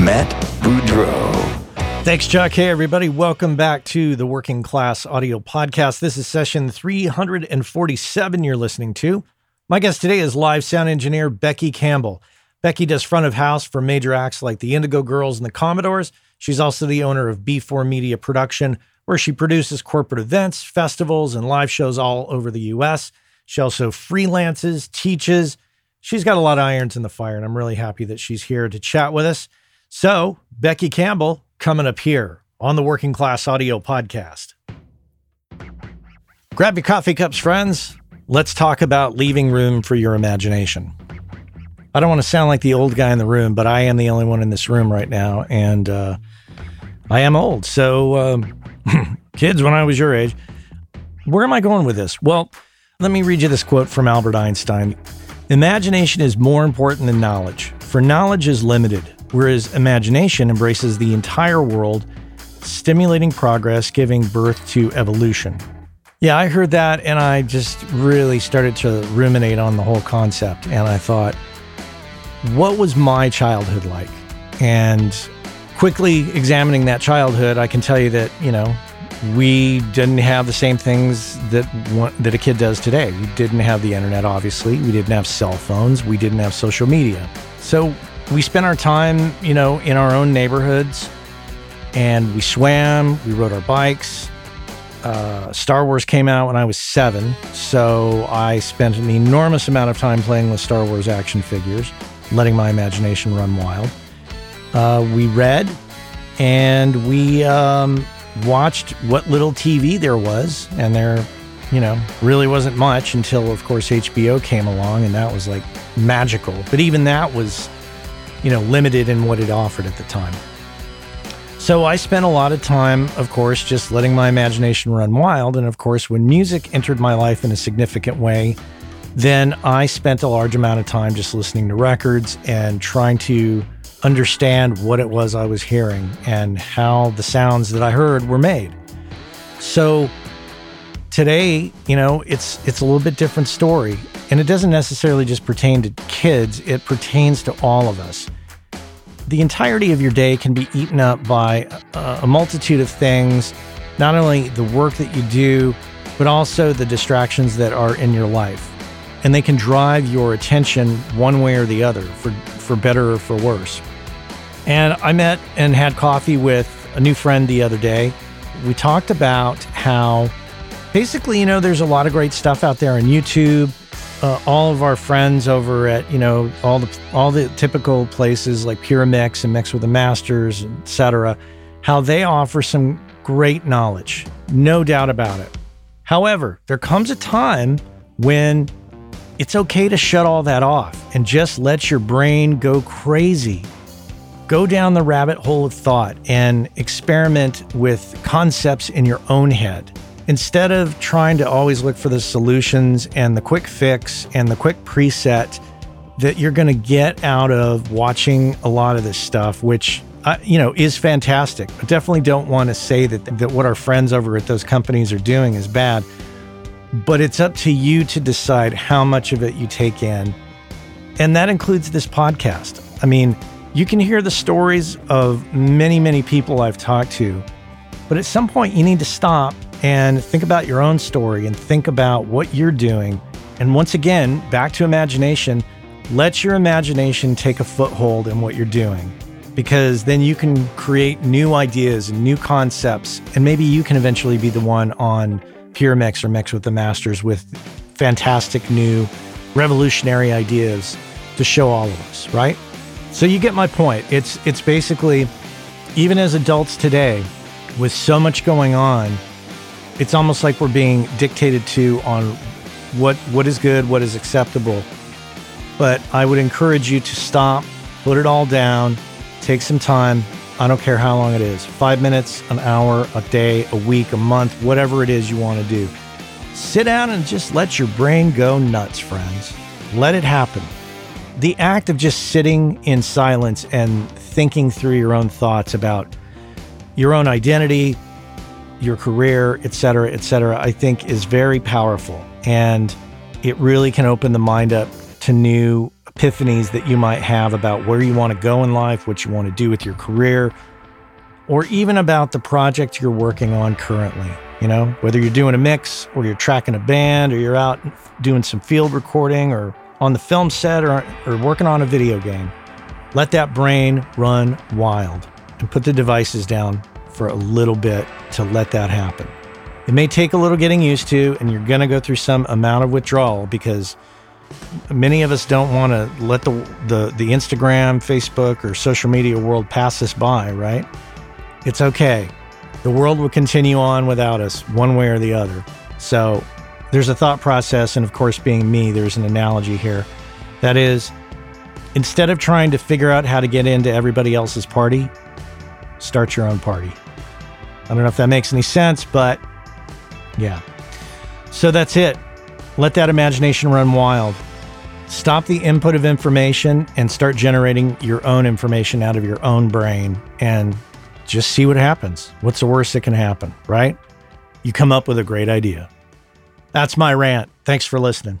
Matt Boudreau. Thanks, Chuck. Hey, everybody. Welcome back to the Working Class Audio Podcast. This is session 347 you're listening to. My guest today is live sound engineer Becky Campbell. Becky does front of house for major acts like the Indigo Girls and the Commodores. She's also the owner of B4 Media Production, where she produces corporate events, festivals, and live shows all over the U.S. She also freelances, teaches. She's got a lot of irons in the fire, and I'm really happy that she's here to chat with us. So, Becky Campbell coming up here on the Working Class Audio Podcast. Grab your coffee cups, friends. Let's talk about leaving room for your imagination. I don't want to sound like the old guy in the room, but I am the only one in this room right now, and uh, I am old. So, um, kids, when I was your age, where am I going with this? Well, let me read you this quote from Albert Einstein Imagination is more important than knowledge, for knowledge is limited, whereas imagination embraces the entire world, stimulating progress, giving birth to evolution. Yeah, I heard that and I just really started to ruminate on the whole concept. And I thought, what was my childhood like? And quickly examining that childhood, I can tell you that, you know, we didn't have the same things that one, that a kid does today. We didn't have the internet, obviously. We didn't have cell phones. We didn't have social media. So we spent our time, you know, in our own neighborhoods, and we swam. We rode our bikes. Uh, Star Wars came out when I was seven, so I spent an enormous amount of time playing with Star Wars action figures, letting my imagination run wild. Uh, we read, and we um, watched what little TV there was, and there, you know, really wasn't much until, of course, HBO came along, and that was like magical. But even that was, you know, limited in what it offered at the time. So I spent a lot of time, of course, just letting my imagination run wild. And of course, when music entered my life in a significant way, then I spent a large amount of time just listening to records and trying to understand what it was I was hearing and how the sounds that I heard were made. So today, you know, it's it's a little bit different story, and it doesn't necessarily just pertain to kids, it pertains to all of us. The entirety of your day can be eaten up by a, multitude of things, not only the work that you do, but also the distractions that are in your life. And they can drive your attention one way or the other, for, for better or for worse. And I met and had coffee with a new friend the other day. We talked about how basically, you know, there's a lot of great stuff out there on YouTube. Uh, all of our friends over at, you know, all the all the typical places like pureMix and Mix with the Masters, etc., how they offer some great knowledge, no doubt about it. However, there comes a time when it's okay to shut all that off and just let your brain go crazy Go down the rabbit hole of thought and experiment with concepts in your own head. Instead of trying to always look for the solutions and the quick fix and the quick preset that you're going to get out of watching a lot of this stuff, which uh, you know is fantastic. I definitely don't want to say that that what our friends over at those companies are doing is bad, but it's up to you to decide how much of it you take in, and that includes this podcast. I mean, you can hear the stories of many, many people I've talked to, but at some point you need to stop and think about your own story and think about what you're doing. And once again, back to imagination, let your imagination take a foothold in what you're doing because then you can create new ideas and new concepts. And maybe you can eventually be the one on pureMix or Mix with the Masters with fantastic new revolutionary ideas to show all of us, right? So you get my point. It's it's basically even as adults today with so much going on, it's almost like we're being dictated to on what what is good, what is acceptable. But I would encourage you to stop, put it all down, Take some time. I don't care how long it is five minutes, an hour, a day, a week, a month, whatever it is you want to do. Sit down and just let your brain go nuts, friends. Let it happen. The act of just sitting in silence and thinking through your own thoughts about your own identity, your career, et cetera, et cetera, I think is very powerful. And it really can open the mind up to new epiphanies that you might have about where you want to go in life, what you want to do with your career, or even about the project you're working on currently. You know, whether you're doing a mix or you're tracking a band or you're out doing some field recording or on the film set or, or working on a video game, let that brain run wild and put the devices down for a little bit to let that happen. It may take a little getting used to, and you're going to go through some amount of withdrawal because many of us don't want to let the, the the Instagram, Facebook, or social media world pass us by, right? It's okay. The world will continue on without us, one way or the other. So there's a thought process, and of course, being me, there's an analogy here. That is, instead of trying to figure out how to get into everybody else's party, start your own party. I don't know if that makes any sense, but yeah. So that's it. Let that imagination run wild. Stop the input of information and start generating your own information out of your own brain and just see what happens. What's the worst that can happen, right? You come up with a great idea. That's my rant. Thanks for listening.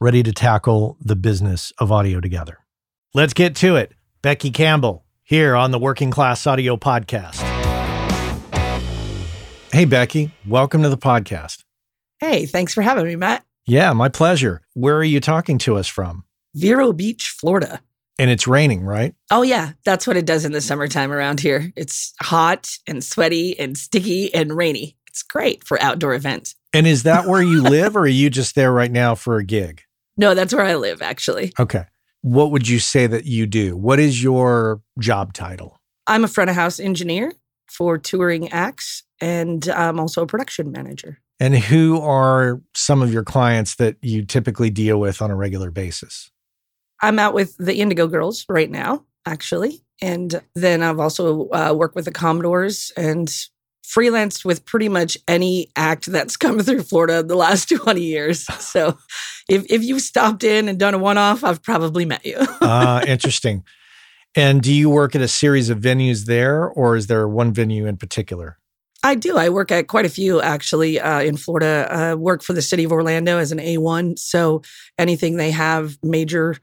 ready to tackle the business of audio together. Let's get to it. Becky Campbell here on the Working Class Audio Podcast. Hey, Becky, welcome to the podcast. Hey, thanks for having me, Matt. Yeah, my pleasure. Where are you talking to us from? Vero Beach, Florida. And it's raining, right? Oh, yeah. That's what it does in the summertime around here. It's hot and sweaty and sticky and rainy. It's great for outdoor events. And is that where you live or are you just there right now for a gig? No, that's where I live, actually. Okay. What would you say that you do? What is your job title? I'm a front of house engineer for touring acts, and I'm also a production manager. And who are some of your clients that you typically deal with on a regular basis? I'm out with the Indigo Girls right now, actually. And then I've also uh, worked with the Commodores and freelanced with pretty much any act that's come through Florida the last 20 years. So if, if you've stopped in and done a one off, I've probably met you. Ah, uh, interesting. And do you work at a series of venues there, or is there one venue in particular? I do. I work at quite a few actually uh, in Florida. Uh, work for the city of Orlando as an A1. So anything they have major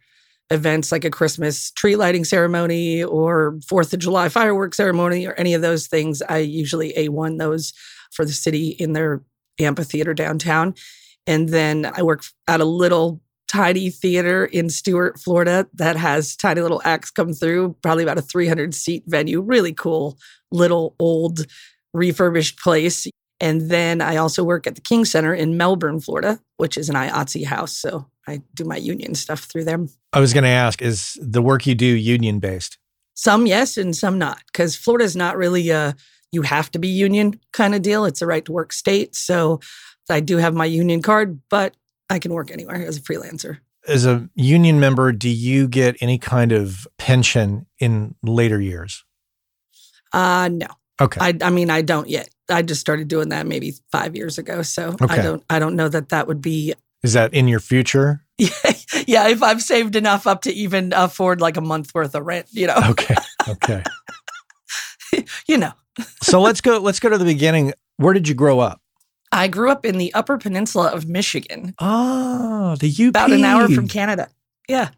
events like a Christmas tree lighting ceremony or Fourth of July fireworks ceremony or any of those things, I usually A1 those for the city in their amphitheater downtown. And then I work at a little tiny theater in Stuart, Florida that has tiny little acts come through, probably about a 300 seat venue. Really cool, little old refurbished place. And then I also work at the King Center in Melbourne, Florida, which is an IATSE house. So I do my union stuff through them. I was going to ask, is the work you do union based? Some yes, and some not, because Florida is not really a you have to be union kind of deal. It's a right to work state. So I do have my union card, but I can work anywhere as a freelancer. As a union member, do you get any kind of pension in later years? Uh no. Okay. I I mean I don't yet. I just started doing that maybe 5 years ago. So okay. I don't I don't know that that would be Is that in your future? Yeah, yeah, if I've saved enough up to even afford like a month worth of rent, you know. Okay. Okay. you know. so let's go let's go to the beginning. Where did you grow up? I grew up in the Upper Peninsula of Michigan. Oh, the UP. About an hour from Canada. Yeah.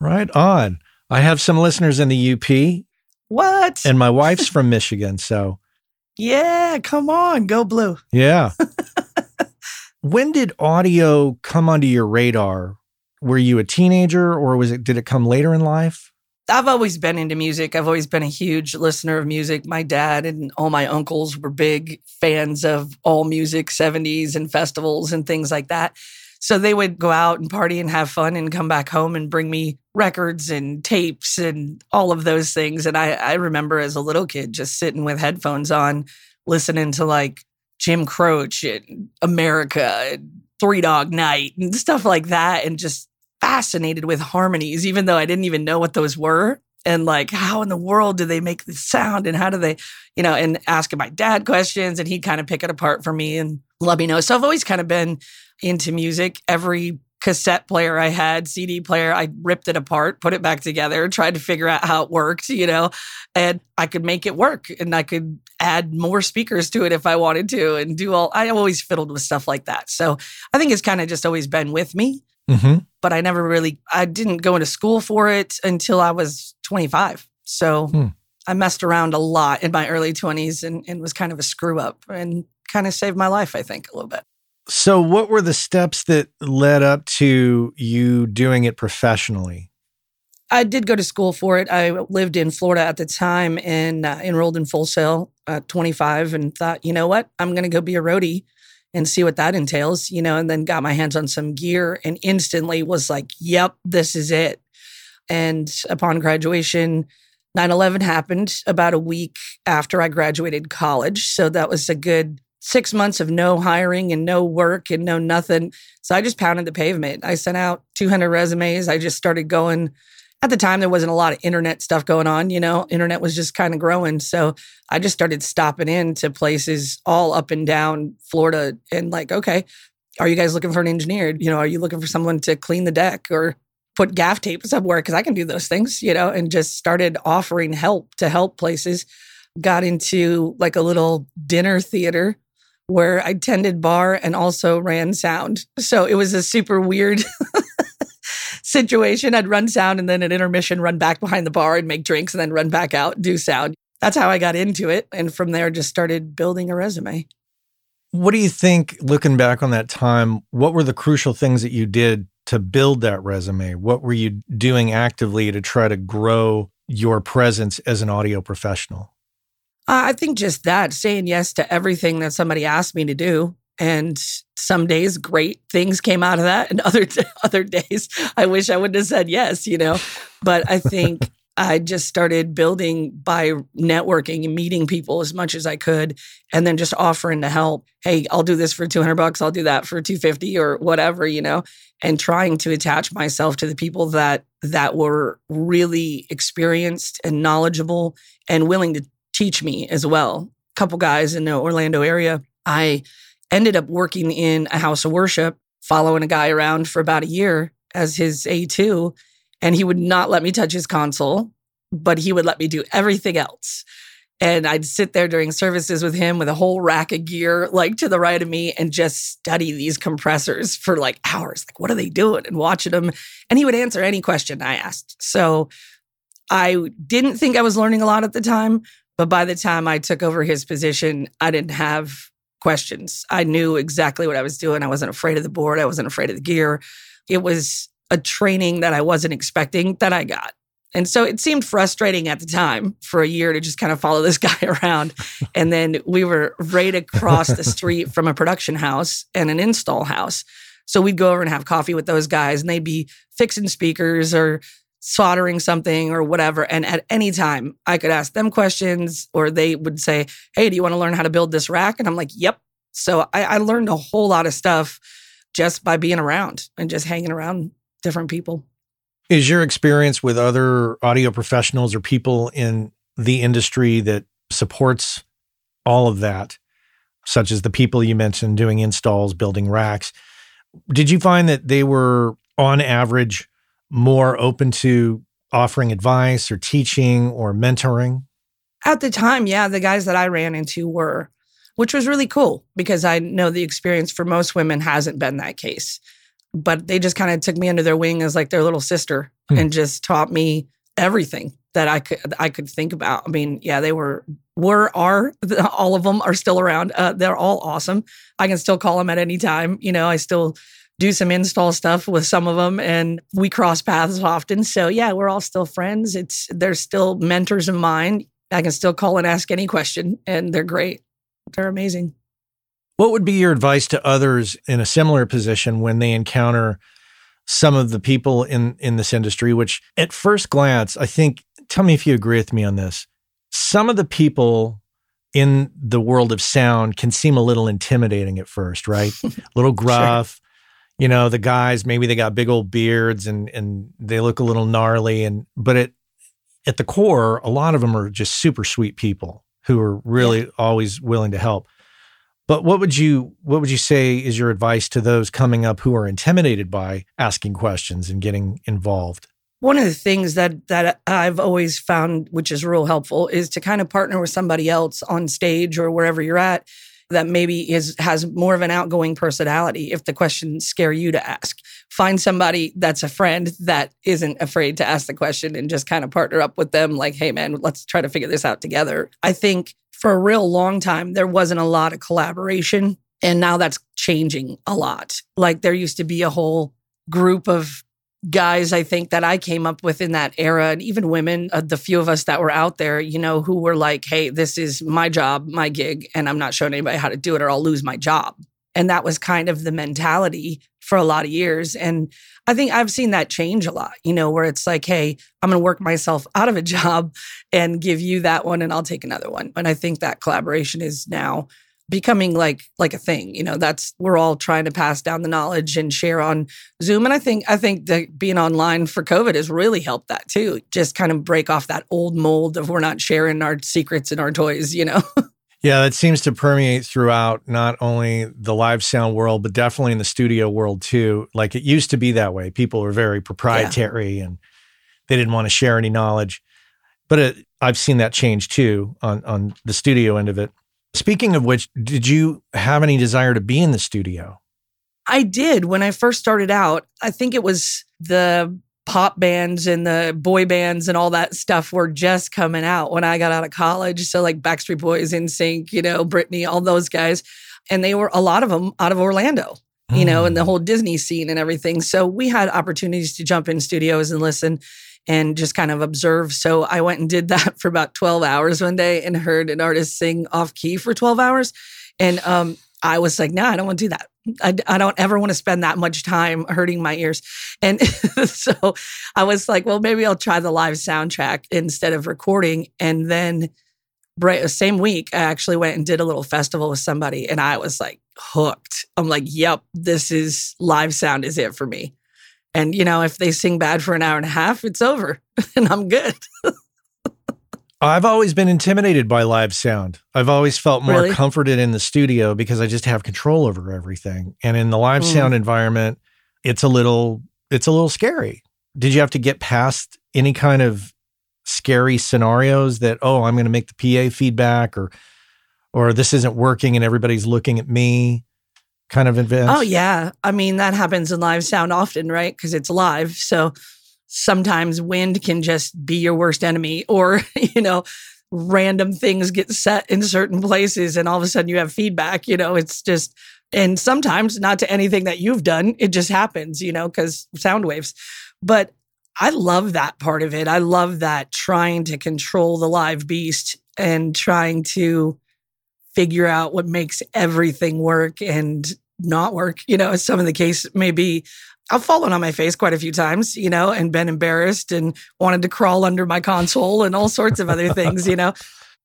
Right on. I have some listeners in the UP. What? And my wife's from Michigan, so. Yeah, come on, go blue. Yeah. When did audio come onto your radar? Were you a teenager or was it did it come later in life? I've always been into music. I've always been a huge listener of music. My dad and all my uncles were big fans of all music, 70s and festivals and things like that. So they would go out and party and have fun and come back home and bring me records and tapes and all of those things. And I, I remember as a little kid just sitting with headphones on, listening to like Jim Croce and America Three Dog Night and stuff like that and just fascinated with harmonies, even though I didn't even know what those were. And like, how in the world do they make the sound? And how do they, you know, and asking my dad questions and he'd kind of pick it apart for me and let me know. So I've always kind of been into music. Every cassette player I had, CD player, I ripped it apart, put it back together, tried to figure out how it worked, you know, and I could make it work and I could add more speakers to it if I wanted to and do all, I always fiddled with stuff like that. So I think it's kind of just always been with me. Mm-hmm. But I never really, I didn't go into school for it until I was 25. So hmm. I messed around a lot in my early 20s and, and was kind of a screw up and kind of saved my life, I think, a little bit. So, what were the steps that led up to you doing it professionally? I did go to school for it. I lived in Florida at the time and uh, enrolled in Full Sail at 25 and thought, you know what? I'm going to go be a roadie and see what that entails, you know, and then got my hands on some gear and instantly was like, yep, this is it. And upon graduation, 9 11 happened about a week after I graduated college. So that was a good six months of no hiring and no work and no nothing. So I just pounded the pavement. I sent out 200 resumes. I just started going at the time there wasn't a lot of internet stuff going on you know internet was just kind of growing so i just started stopping in to places all up and down florida and like okay are you guys looking for an engineer you know are you looking for someone to clean the deck or put gaff tape somewhere because i can do those things you know and just started offering help to help places got into like a little dinner theater where i tended bar and also ran sound so it was a super weird situation. I'd run sound and then at intermission, run back behind the bar and make drinks and then run back out, do sound. That's how I got into it. And from there, just started building a resume. What do you think, looking back on that time, what were the crucial things that you did to build that resume? What were you doing actively to try to grow your presence as an audio professional? I think just that, saying yes to everything that somebody asked me to do. And some days great things came out of that. And other other days I wish I wouldn't have said yes, you know. But I think I just started building by networking and meeting people as much as I could and then just offering to help. Hey, I'll do this for 200 bucks, I'll do that for 250 or whatever, you know, and trying to attach myself to the people that that were really experienced and knowledgeable and willing to teach me as well. A couple guys in the Orlando area, I ended up working in a house of worship, following a guy around for about a year as his A2 and he would not let me touch his console, but he would let me do everything else. And I'd sit there during services with him with a whole rack of gear, like to the right of me, and just study these compressors for like hours. Like, what are they doing? And watching them. And he would answer any question I asked. So I didn't think I was learning a lot at the time. But by the time I took over his position, I didn't have questions. I knew exactly what I was doing. I wasn't afraid of the board, I wasn't afraid of the gear. It was a training that I wasn't expecting that I got. And so it seemed frustrating at the time for a year to just kind of follow this guy around. and then we were right across the street from a production house and an install house. So we'd go over and have coffee with those guys and they'd be fixing speakers or soldering something or whatever. And at any time, I could ask them questions or they would say, Hey, do you want to learn how to build this rack? And I'm like, Yep. So I, I learned a whole lot of stuff just by being around and just hanging around different people. Is your experience with other audio professionals or people in the industry that supports all of that, such as the people you mentioned doing installs, building racks, did you find that they were on average more open to offering advice or teaching or mentoring? At the time, yeah, the guys that I ran into were, which was really cool because I know the experience for most women hasn't been that case but they just kind of took me under their wing as like their little sister hmm. and just taught me everything that I could I could think about. I mean, yeah, they were were are all of them are still around. Uh, they're all awesome. I can still call them at any time. You know, I still do some install stuff with some of them, and we cross paths often. So yeah, we're all still friends. It's they're still mentors of mine. I can still call and ask any question, and they're great. They're amazing. What would be your advice to others in a similar position when they encounter some of the people in in this industry which at first glance I think tell me if you agree with me on this. Some of the people in the world of sound can seem a little intimidating at first, right? a little gruff. You know, the guys maybe they got big old beards and and they look a little gnarly and but at at the core a lot of them are just super sweet people who are really yeah. always willing to help. But what would you what would you say is your advice to those coming up who are intimidated by asking questions and getting involved? One of the things that that I've always found which is real helpful is to kind of partner with somebody else on stage or wherever you're at that maybe is has more of an outgoing personality if the questions scare you to ask. Find somebody that's a friend that isn't afraid to ask the question and just kind of partner up with them like, "Hey man, let's try to figure this out together." I think for a real long time, there wasn't a lot of collaboration. And now that's changing a lot. Like there used to be a whole group of guys, I think, that I came up with in that era, and even women, uh, the few of us that were out there, you know, who were like, hey, this is my job, my gig, and I'm not showing anybody how to do it or I'll lose my job. And that was kind of the mentality for a lot of years. And I think I've seen that change a lot, you know, where it's like, hey, I'm going to work myself out of a job and give you that one and I'll take another one. And I think that collaboration is now becoming like like a thing you know that's we're all trying to pass down the knowledge and share on zoom and i think i think that being online for covid has really helped that too just kind of break off that old mold of we're not sharing our secrets and our toys you know Yeah, that seems to permeate throughout not only the live sound world, but definitely in the studio world too. Like it used to be that way. People were very proprietary yeah. and they didn't want to share any knowledge. But it, I've seen that change too on, on the studio end of it. Speaking of which, did you have any desire to be in the studio? I did when I first started out. I think it was the pop bands and the boy bands and all that stuff were just coming out when I got out of college. So like Backstreet Boys, NSYNC, you know, Britney, all those guys. And they were a lot of them out of Orlando. you know, and the hmm. whole Disney scene and everything. So we had opportunities to jump in studios and listen and just kind of observe. So I went and did that for about 12 hours one day and heard an artist sing off key for 12 hours. And um, I was like, no, I don't want to do that. I, I don't ever want to spend that much time hurting my ears. And so I was like, well, maybe I'll try the live soundtrack instead of recording. And then right same week, I actually went and did a little festival with somebody and I was like hooked. I'm like, yep, this is live sound is it for me. And you know, if they sing bad for an hour and a half, it's over and I'm good. I've always been intimidated by live sound. I've always felt more Really? comforted in the studio because I just have control over everything. And in the live Mm. sound environment, it's a little it's a little scary. Did you have to get past any kind of scary scenarios that oh, I'm going to make the PA feedback or or this isn't working and everybody's looking at me kind of events? Oh yeah. I mean, that happens in live sound often, right? Because it's live. So sometimes wind can just be your worst enemy or, you know, random things get set in certain places and all of a sudden you have feedback, you know, it's just and sometimes not to anything that you've done, it just happens, you know, cuz sound waves. But I love that part of it. I love that trying to control the live beast and trying to figure out what makes everything work and not work. You know, as some of the case may be. I've fallen on my face quite a few times, you know, and been embarrassed and wanted to crawl under my console and all sorts of other things, you know.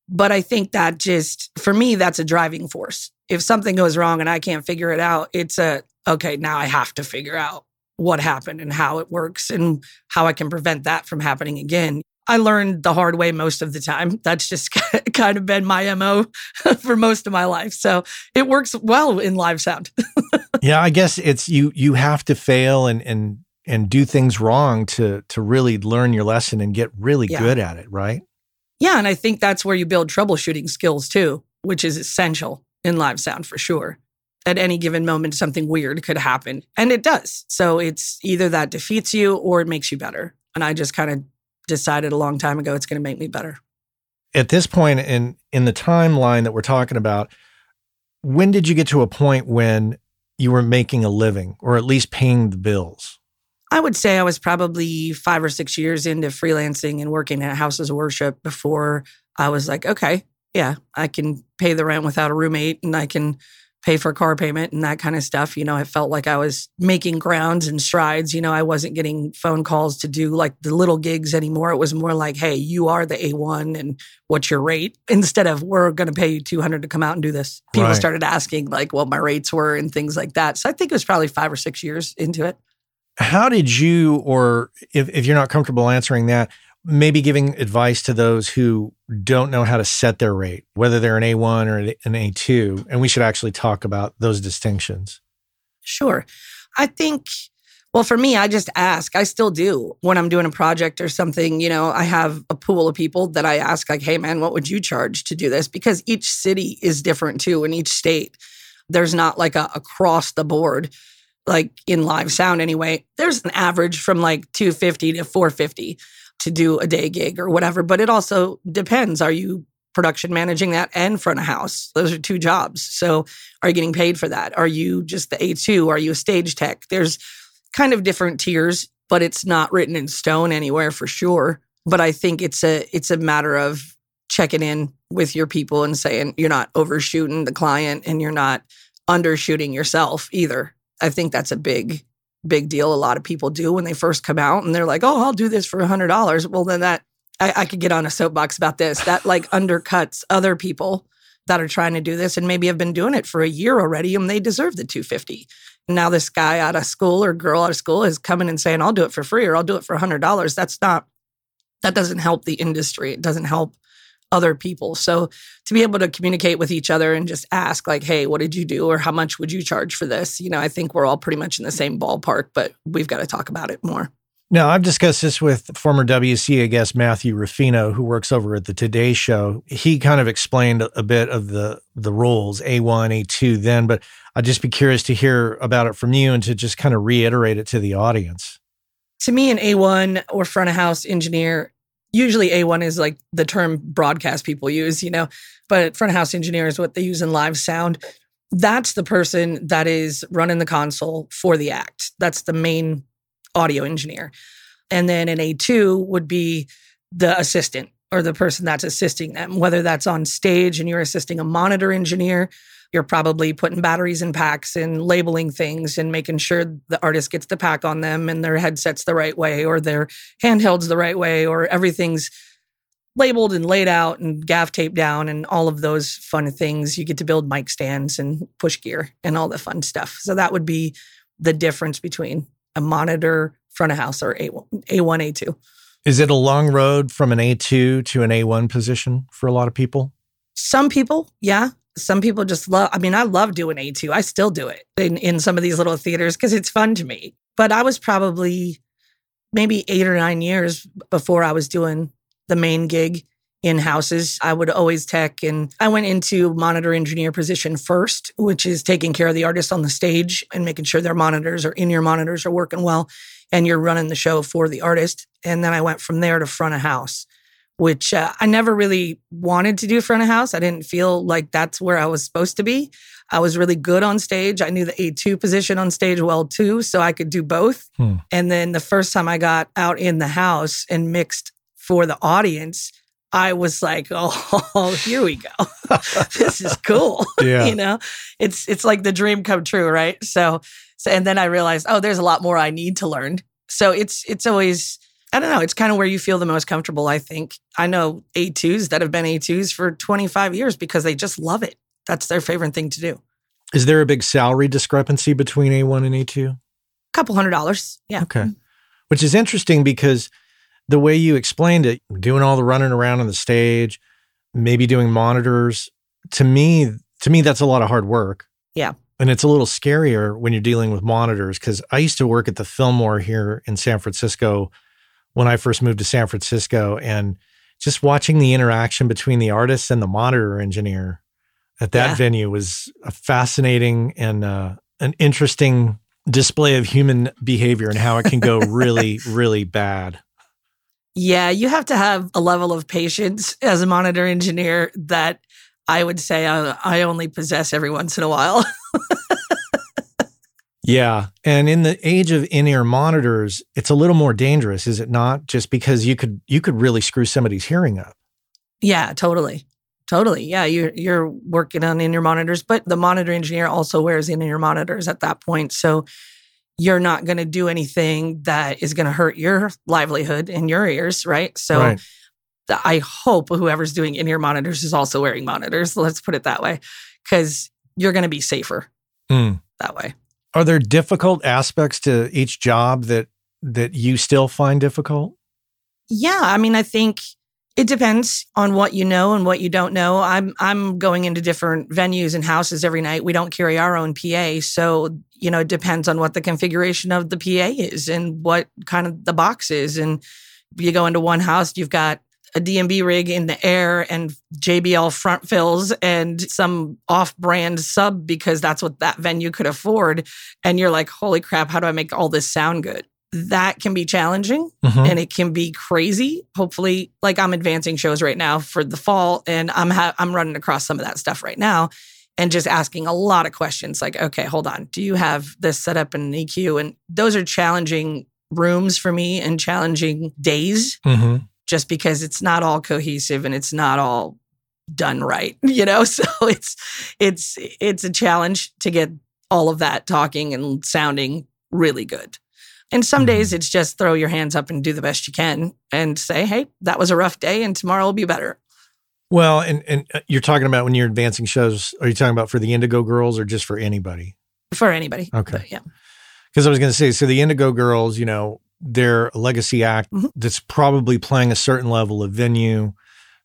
But I think that just, for me, that's a driving force. If something goes wrong and I can't figure it out, it's a, okay, now I have to figure out what happened and how it works and how I can prevent that from happening again. I learned the hard way most of the time. That's just kind of been my MO for most of my life. So it works well in live sound. yeah, I guess it's you you have to fail and and and do things wrong to to really learn your lesson and get really Yeah. good at it, right? Yeah. And I think that's where you build troubleshooting skills too, which is essential in live sound for sure. At any given moment, something weird could happen. And it does. So it's either that defeats you or it makes you better. And I just kind of decided a long time ago it's going to make me better. At this point in in the timeline that we're talking about, when did you get to a point when you were making a living or at least paying the bills? I would say I was probably five or six years into freelancing and working at houses of worship before I was like, okay, yeah, I can pay the rent without a roommate and I can pay for car payment and that kind of stuff. You know, I felt like I was making grounds and strides. You know, I wasn't getting phone calls to do like the little gigs anymore. It was more like, hey, you are the A1 and what's your rate? Instead of we're going to pay you 200 to come out and do this. People Right. started asking like what my rates were and things like that. So I think it was probably five or six years into it. How did you, or if, if you're not comfortable answering that, maybe giving advice to those who don't know how to set their rate, whether they're an A1 or an A2? And we should actually talk about those distinctions. Sure. I think, well, for me, I just ask. I still do when I'm doing a project or something. You know, I have a pool of people that I ask, like, hey, man, what would you charge to do this? Because each city is different too, in each state. There's not like a across the board, like in live sound anyway. There's an average from like 250 to 450 to do a day gig or whatever, but it also depends. Are you production managing that and front of house? Those are two jobs. So are you getting paid for that? Are you just the A2? Are you a stage tech? There's kind of different tiers, but it's not written in stone anywhere for sure. But I think it's a it's a matter of checking in with your people and saying you're not overshooting the client and you're not undershooting yourself either. I think that's a big big deal a lot of people do when they first come out and they're like, "Oh, I'll do this for a $100." Well, then that I, I could get on a soapbox about this. That like undercuts other people that are trying to do this and maybe have been doing it for a year already and they deserve the 250 now this guy out of school or girl out of school is coming and saying i'll do it for free or i'll do it for $100 that's not that doesn't help the industry it doesn't help other people so to be able to communicate with each other and just ask like hey what did you do or how much would you charge for this you know i think we're all pretty much in the same ballpark but we've got to talk about it more Now, I've discussed this with former WCA guest Matthew Ruffino, who works over at the Today Show. He kind of explained a bit of the the roles A1, A2 then, but I'd just be curious to hear about it from you and to just kind of reiterate it to the audience. to me, an A1 or front of house engineer, usually A1 is like the term broadcast people use, you know, but front of house engineer is what they use in live sound. That's the person that is running the console for the act. That's the main audio engineer. And then an A2 would be the assistant or the person that's assisting them, whether that's on stage and you're assisting a monitor engineer, you're probably putting batteries in packs and labeling things and making sure the artist gets the pack on them and their headsets the right way or their handhelds the right way or everything's labeled and laid out and gaff taped down and all of those fun things. You get to build mic stands and push gear and all the fun stuff. So that would be the difference between a monitor, front of house, or A1, A1 A2. Is it a long road from an A2 to an A1 position for a lot of people? Some people, yeah. Some people just love, I mean, I love doing A2. I still do it in, in some of these little theaters because it's fun to me. But I was probably maybe eight or nine years before I was doing the main gig in houses. I would always tech and I went into monitor engineer position first, which is taking care of the artist on the stage and making sure their monitors or in your monitors are working well and you're running the show for the artist. And then I went from there to front of house, which uh, I never really wanted to do front of house. I didn't feel like that's where I was supposed to be. I was really good on stage. I knew the A2 position on stage well too, so I could do both. Hmm. And then the first time I got out in the house and mixed for the audience, I was like, oh, here we go. this is cool. Yeah. you know, it's it's like the dream come true, right? So, so and then I realized, oh, there's a lot more I need to learn. So it's it's always I don't know, it's kind of where you feel the most comfortable, I think. I know A2s that have been A2s for 25 years because they just love it. That's their favorite thing to do. Is there a big salary discrepancy between A1 and A2? A couple hundred dollars. Yeah. Okay. Mm-hmm. Which is interesting because the way you explained it, doing all the running around on the stage, maybe doing monitors, to me, to me, that's a lot of hard work. Yeah. And it's a little scarier when you're dealing with monitors because I used to work at the Fillmore here in San Francisco when I first moved to San Francisco. And just watching the interaction between the artist and the monitor engineer at that yeah. venue was a fascinating and uh, an interesting display of human behavior and how it can go really, really bad. Yeah, you have to have a level of patience as a monitor engineer that I would say I, I only possess every once in a while. yeah. And in the age of in-ear monitors, it's a little more dangerous, is it not? Just because you could you could really screw somebody's hearing up. Yeah, totally. Totally. Yeah, you're you're working on in-ear monitors, but the monitor engineer also wears in-ear monitors at that point. So you're not going to do anything that is going to hurt your livelihood in your ears, right? So right. I hope whoever's doing in ear monitors is also wearing monitors. Let's put it that way, because you're going to be safer mm. that way. Are there difficult aspects to each job that that you still find difficult? Yeah, I mean, I think it depends on what you know and what you don't know. I'm I'm going into different venues and houses every night. We don't carry our own PA, so you know it depends on what the configuration of the PA is and what kind of the box is. And you go into one house, you've got a d&b rig in the air and JBL front fills and some off-brand sub because that's what that venue could afford. And you're like, holy crap, how do I make all this sound good? that can be challenging mm-hmm. and it can be crazy. Hopefully, like I'm advancing shows right now for the fall and I'm ha- I'm running across some of that stuff right now and just asking a lot of questions like, okay, hold on. Do you have this set up in an EQ? And those are challenging rooms for me and challenging days mm-hmm. Just because it's not all cohesive and it's not all done right, you know? So it's it's it's a challenge to get all of that talking and sounding really good. And some days mm-hmm. it's just throw your hands up and do the best you can and say, hey, that was a rough day and tomorrow will be better. Well, and, and uh, you're talking about when you're advancing shows, are you talking about for the Indigo Girls or just for anybody? For anybody. Okay. But, yeah. Because I was going to say, so the Indigo Girls, you know, they're legacy act mm-hmm. that's probably playing a certain level of venue.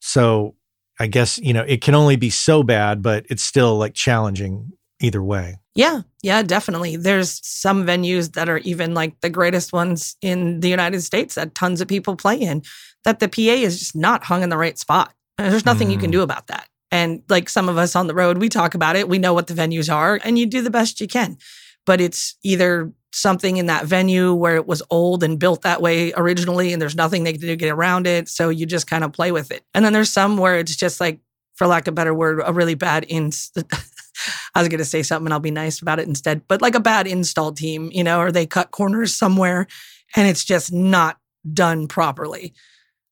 So I guess, you know, it can only be so bad, but it's still like challenging either way. Yeah, yeah, definitely. There's some venues that are even like the greatest ones in the United States that tons of people play in, that the PA is just not hung in the right spot. There's nothing mm. you can do mm. about that. And like some of us on the road, we talk about it. We know what the venues are, and you do the best you can. But it's either something in that venue where it was old and built that way originally, and there's nothing they can do to get around it. So you just kind of play with it. And then there's some where it's just like, for lack of a better word, a really bad in I was going to say something and I'll be nice about it instead, but like a bad install team, you know, or they cut corners somewhere and it's just not done properly.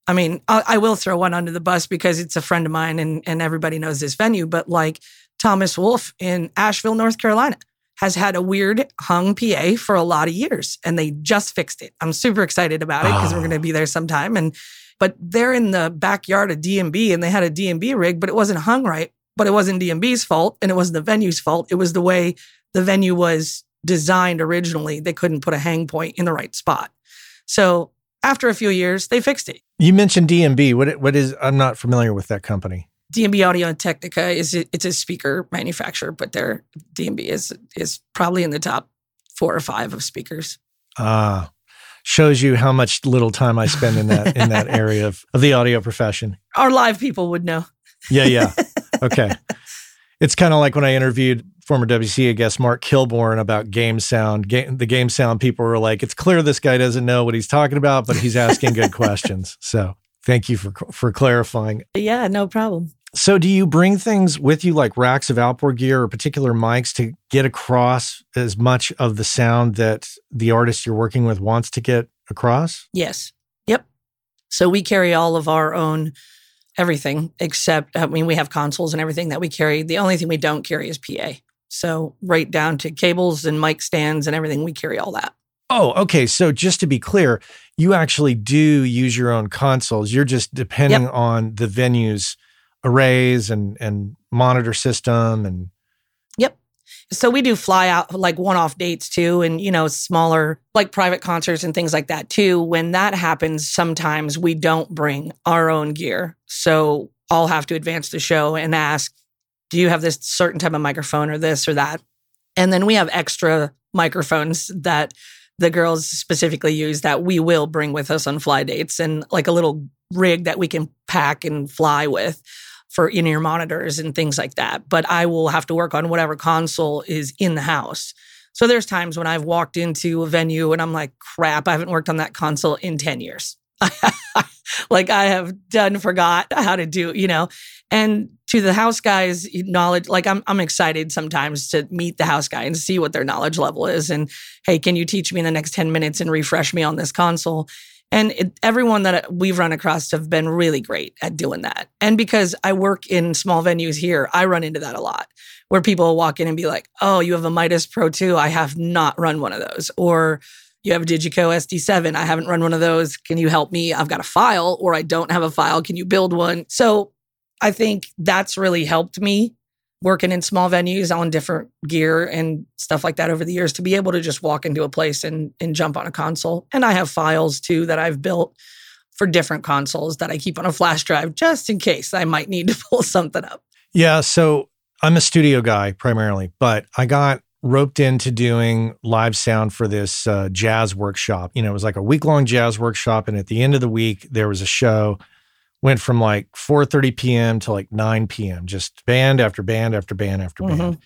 I mean, I, I will throw one under the bus because it's a friend of mine and, and everybody knows this venue, but like Thomas Wolfe in Asheville, North Carolina has had a weird hung PA for a lot of years and they just fixed it. I'm super excited about it because oh. we're ah. going to be there sometime. And, but they're in the backyard of d&b and they had a d&b rig, but it wasn't hung right. But it wasn't d&b's fault and it wasn't the venue's fault. It was the way the venue was designed originally. They couldn't put a hang point in the right spot. So after a few years, they fixed it. You mentioned d&b. What what is? I'm not familiar with that company. DMB Audio and Technica is it's a speaker manufacturer, but their d&b is is probably in the top four or five of speakers. Ah, shows you how much little time I spend in that in that area of, of the audio profession. Our live people would know. Yeah, yeah. Okay. it's kind of like when I interviewed former WC guest Mark Kilborn about game sound. Game, the game sound people were like, "It's clear this guy doesn't know what he's talking about, but he's asking good questions." So, thank you for for clarifying. Yeah, no problem. So, do you bring things with you like racks of outboard gear or particular mics to get across as much of the sound that the artist you're working with wants to get across? Yes. Yep. So, we carry all of our own everything except, I mean, we have consoles and everything that we carry. The only thing we don't carry is PA. So, right down to cables and mic stands and everything, we carry all that. Oh, okay. So, just to be clear, you actually do use your own consoles. You're just depending yep. on the venue's arrays and and monitor system and Yep. So we do fly out like one-off dates too and you know smaller like private concerts and things like that too. When that happens sometimes we don't bring our own gear. So I'll have to advance the show and ask, "Do you have this certain type of microphone or this or that?" And then we have extra microphones that the girls specifically use that we will bring with us on fly dates and like a little rig that we can pack and fly with for in ear monitors and things like that. But I will have to work on whatever console is in the house. So there's times when I've walked into a venue and I'm like, crap, I haven't worked on that console in 10 years. like I have done forgot how to do, you know. And to the house guys, knowledge, like I'm I'm excited sometimes to meet the house guy and see what their knowledge level is. And hey, can you teach me in the next 10 minutes and refresh me on this console? And it, everyone that we've run across have been really great at doing that. And because I work in small venues here, I run into that a lot where people walk in and be like, oh, you have a Midas Pro 2. I have not run one of those. Or you have a Digico SD7. I haven't run one of those. Can you help me? I've got a file or I don't have a file. Can you build one? So I think that's really helped me working in small venues on different gear and stuff like that over the years to be able to just walk into a place and, and jump on a console. And I have files too that I've built for different consoles that I keep on a flash drive just in case I might need to pull something up. Yeah. So I'm a studio guy primarily, but I got roped into doing live sound for this uh, jazz workshop. You know, it was like a week long jazz workshop. And at the end of the week, there was a show went from like 4:30 p.m. to like 9 p.m. just band after band after band after mm-hmm. band.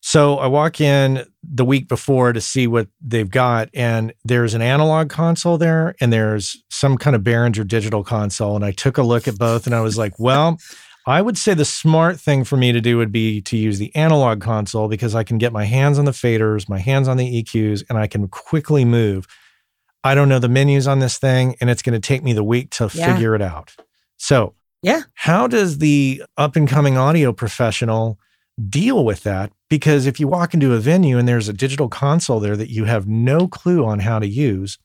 So I walk in the week before to see what they've got and there's an analog console there and there's some kind of Behringer digital console and I took a look at both and I was like, well, I would say the smart thing for me to do would be to use the analog console because I can get my hands on the faders, my hands on the EQs and I can quickly move. I don't know the menus on this thing and it's going to take me the week to yeah. figure it out. So, yeah. How does the up and coming audio professional deal with that? Because if you walk into a venue and there's a digital console there that you have no clue on how to use,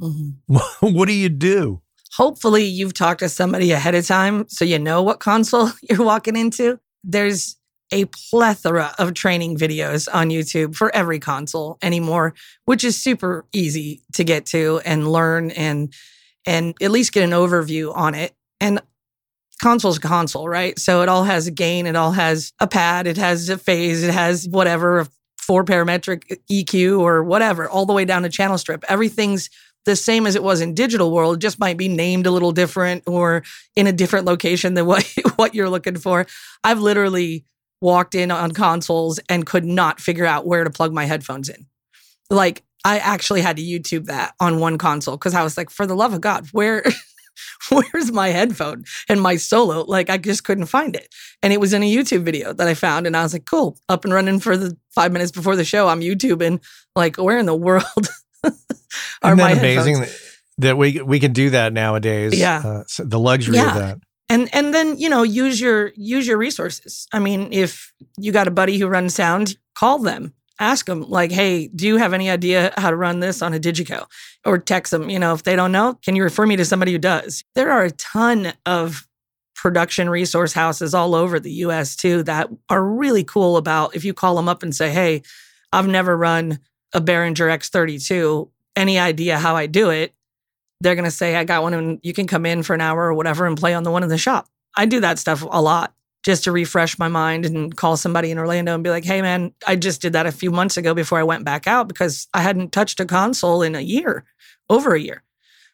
mm-hmm. what do you do? Hopefully, you've talked to somebody ahead of time so you know what console you're walking into. There's a plethora of training videos on YouTube for every console anymore, which is super easy to get to and learn and and at least get an overview on it. And console's console, right? So it all has a gain, it all has a pad, it has a phase, it has whatever, four parametric EQ or whatever, all the way down to channel strip. Everything's the same as it was in digital world, just might be named a little different or in a different location than what, what you're looking for. I've literally walked in on consoles and could not figure out where to plug my headphones in. Like I actually had to YouTube that on one console because I was like, for the love of God, where where's my headphone and my solo? Like, I just couldn't find it. And it was in a YouTube video that I found. And I was like, cool, up and running for the five minutes before the show. I'm YouTubing. Like, where in the world are Isn't my that amazing headphones? that, that we we can do that nowadays? Yeah. Uh, so the luxury Yeah. of that. and and then you know use your use your resources i mean if you got a buddy who runs sound call them ask them like hey do you have any idea how to run this on a digico or text them you know if they don't know can you refer me to somebody who does there are a ton of production resource houses all over the us too that are really cool about if you call them up and say hey i've never run a behringer x32 any idea how i do it they're going to say, I got one and you can come in for an hour or whatever and play on the one in the shop. I do that stuff a lot just to refresh my mind and call somebody in Orlando and be like, hey, man, I just did that a few months ago before I went back out because I hadn't touched a console in a year, over a year.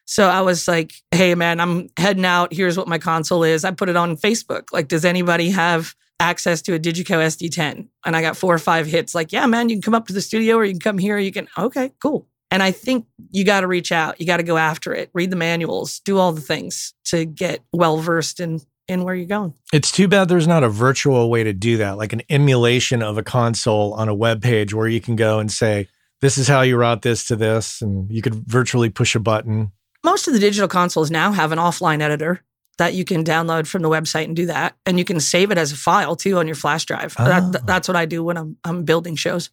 So I was like, hey, man, I'm heading out. Here's what my console is. I put it on Facebook. Like, does anybody have access to a Digico SD10? And I got four or five hits like, yeah, man, you can come up to the studio or you can come here. You can, okay, cool. And I think you got to reach out. You got to go after it. Read the manuals. Do all the things to get well versed in in where you're going. It's too bad there's not a virtual way to do that, like an emulation of a console on a web page where you can go and say, "This is how you route this to this," and you could virtually push a button. Most of the digital consoles now have an offline editor that you can download from the website and do that, and you can save it as a file too on your flash drive. Oh. That, that's what I do when I'm I'm building shows.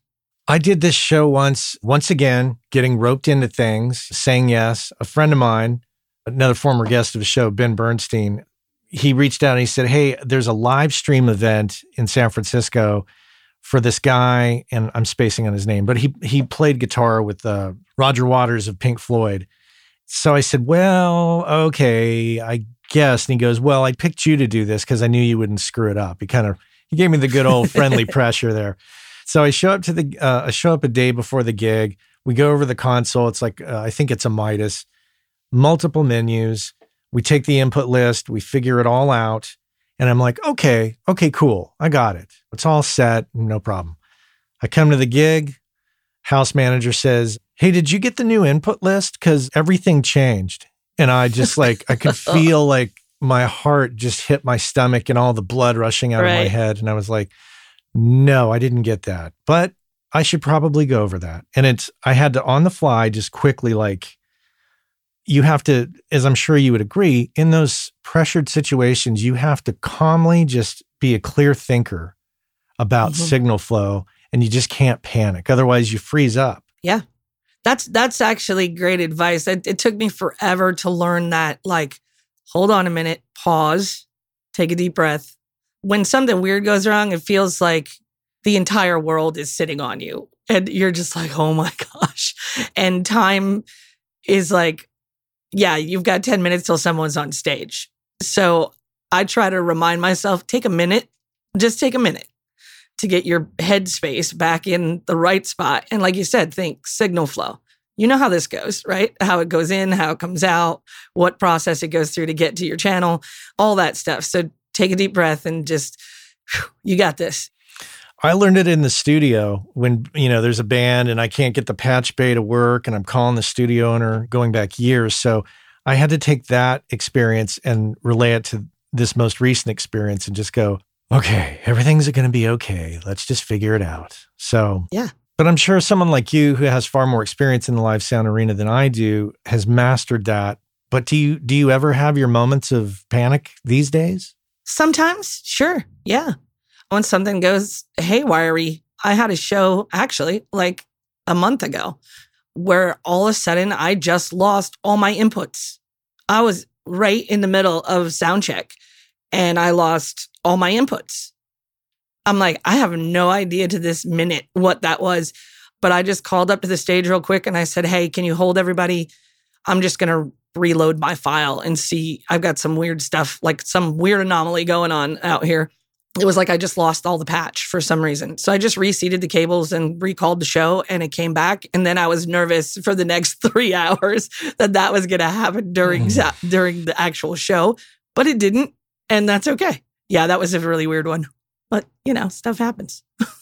I did this show once, once again, getting roped into things, saying yes. A friend of mine, another former guest of the show, Ben Bernstein, he reached out and he said, Hey, there's a live stream event in San Francisco for this guy, and I'm spacing on his name, but he he played guitar with uh, Roger Waters of Pink Floyd. So I said, Well, okay, I guess. And he goes, Well, I picked you to do this because I knew you wouldn't screw it up. He kind of he gave me the good old friendly pressure there. So I show up to the uh, I show up a day before the gig. We go over the console. It's like uh, I think it's a Midas, multiple menus. We take the input list. We figure it all out, and I'm like, okay, okay, cool, I got it. It's all set, no problem. I come to the gig. House manager says, "Hey, did you get the new input list? Because everything changed." And I just like I could feel like my heart just hit my stomach and all the blood rushing out of my head, and I was like. No, I didn't get that. But I should probably go over that. And it's I had to on the fly just quickly like you have to as I'm sure you would agree in those pressured situations you have to calmly just be a clear thinker about Mhm. signal flow and you just can't panic otherwise you freeze up. Yeah. That's that's actually great advice. It, it took me forever to learn that. Like, hold on a minute, pause, take a deep breath. When something weird goes wrong, it feels like the entire world is sitting on you, and you're just like, oh my gosh. And time is like, yeah, you've got ten minutes till someone's on stage. So I try to remind myself, take a minute, just take a minute to get your headspace back in the right spot. And like you said, think signal flow. You know how this goes, right? How it goes in, how it comes out, what process it goes through to get to your channel, all that stuff. So take a deep breath and just, you got this. I learned it in the studio when, you know, there's a band and I can't get the patch bay to work and I'm calling the studio owner going back years. So I had to take that experience and relay it to this most recent experience and just go, okay, everything's going to be okay. Let's just figure it out. So, Yeah. But I'm sure someone like you who has far more experience in the live sound arena than I do has mastered that. But do you do you ever have your moments of panic these days? Sometimes, sure. Yeah. When something goes haywire, I had a show actually like a month ago where all of a sudden I just lost all my inputs. I was right in the middle of sound check and I lost all my inputs. I'm like, I have no idea to this minute what that was. But I just called up to the stage real quick and I said, Hey, can you hold everybody? I'm just going to reload my file and see. I've got some weird stuff, like some weird anomaly going on out here. It was like I just lost all the patch for some reason. So I just reseated the cables and recalled the show and it came back. And then I was nervous for the next three hours that that was going to happen during, Mm. during the actual show, but it didn't. And that's okay. Yeah, that was a really weird one. But, you know, stuff happens.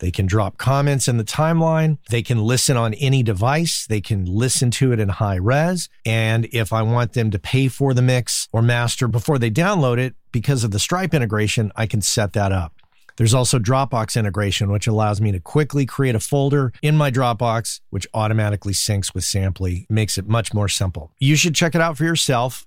They can drop comments in the timeline. They can listen on any device. They can listen to it in high res. And if I want them to pay for the mix or master before they download it, because of the Stripe integration, I can set that up. There's also Dropbox integration, which allows me to quickly create a folder in my Dropbox, which automatically syncs with Samply, makes it much more simple. You should check it out for yourself,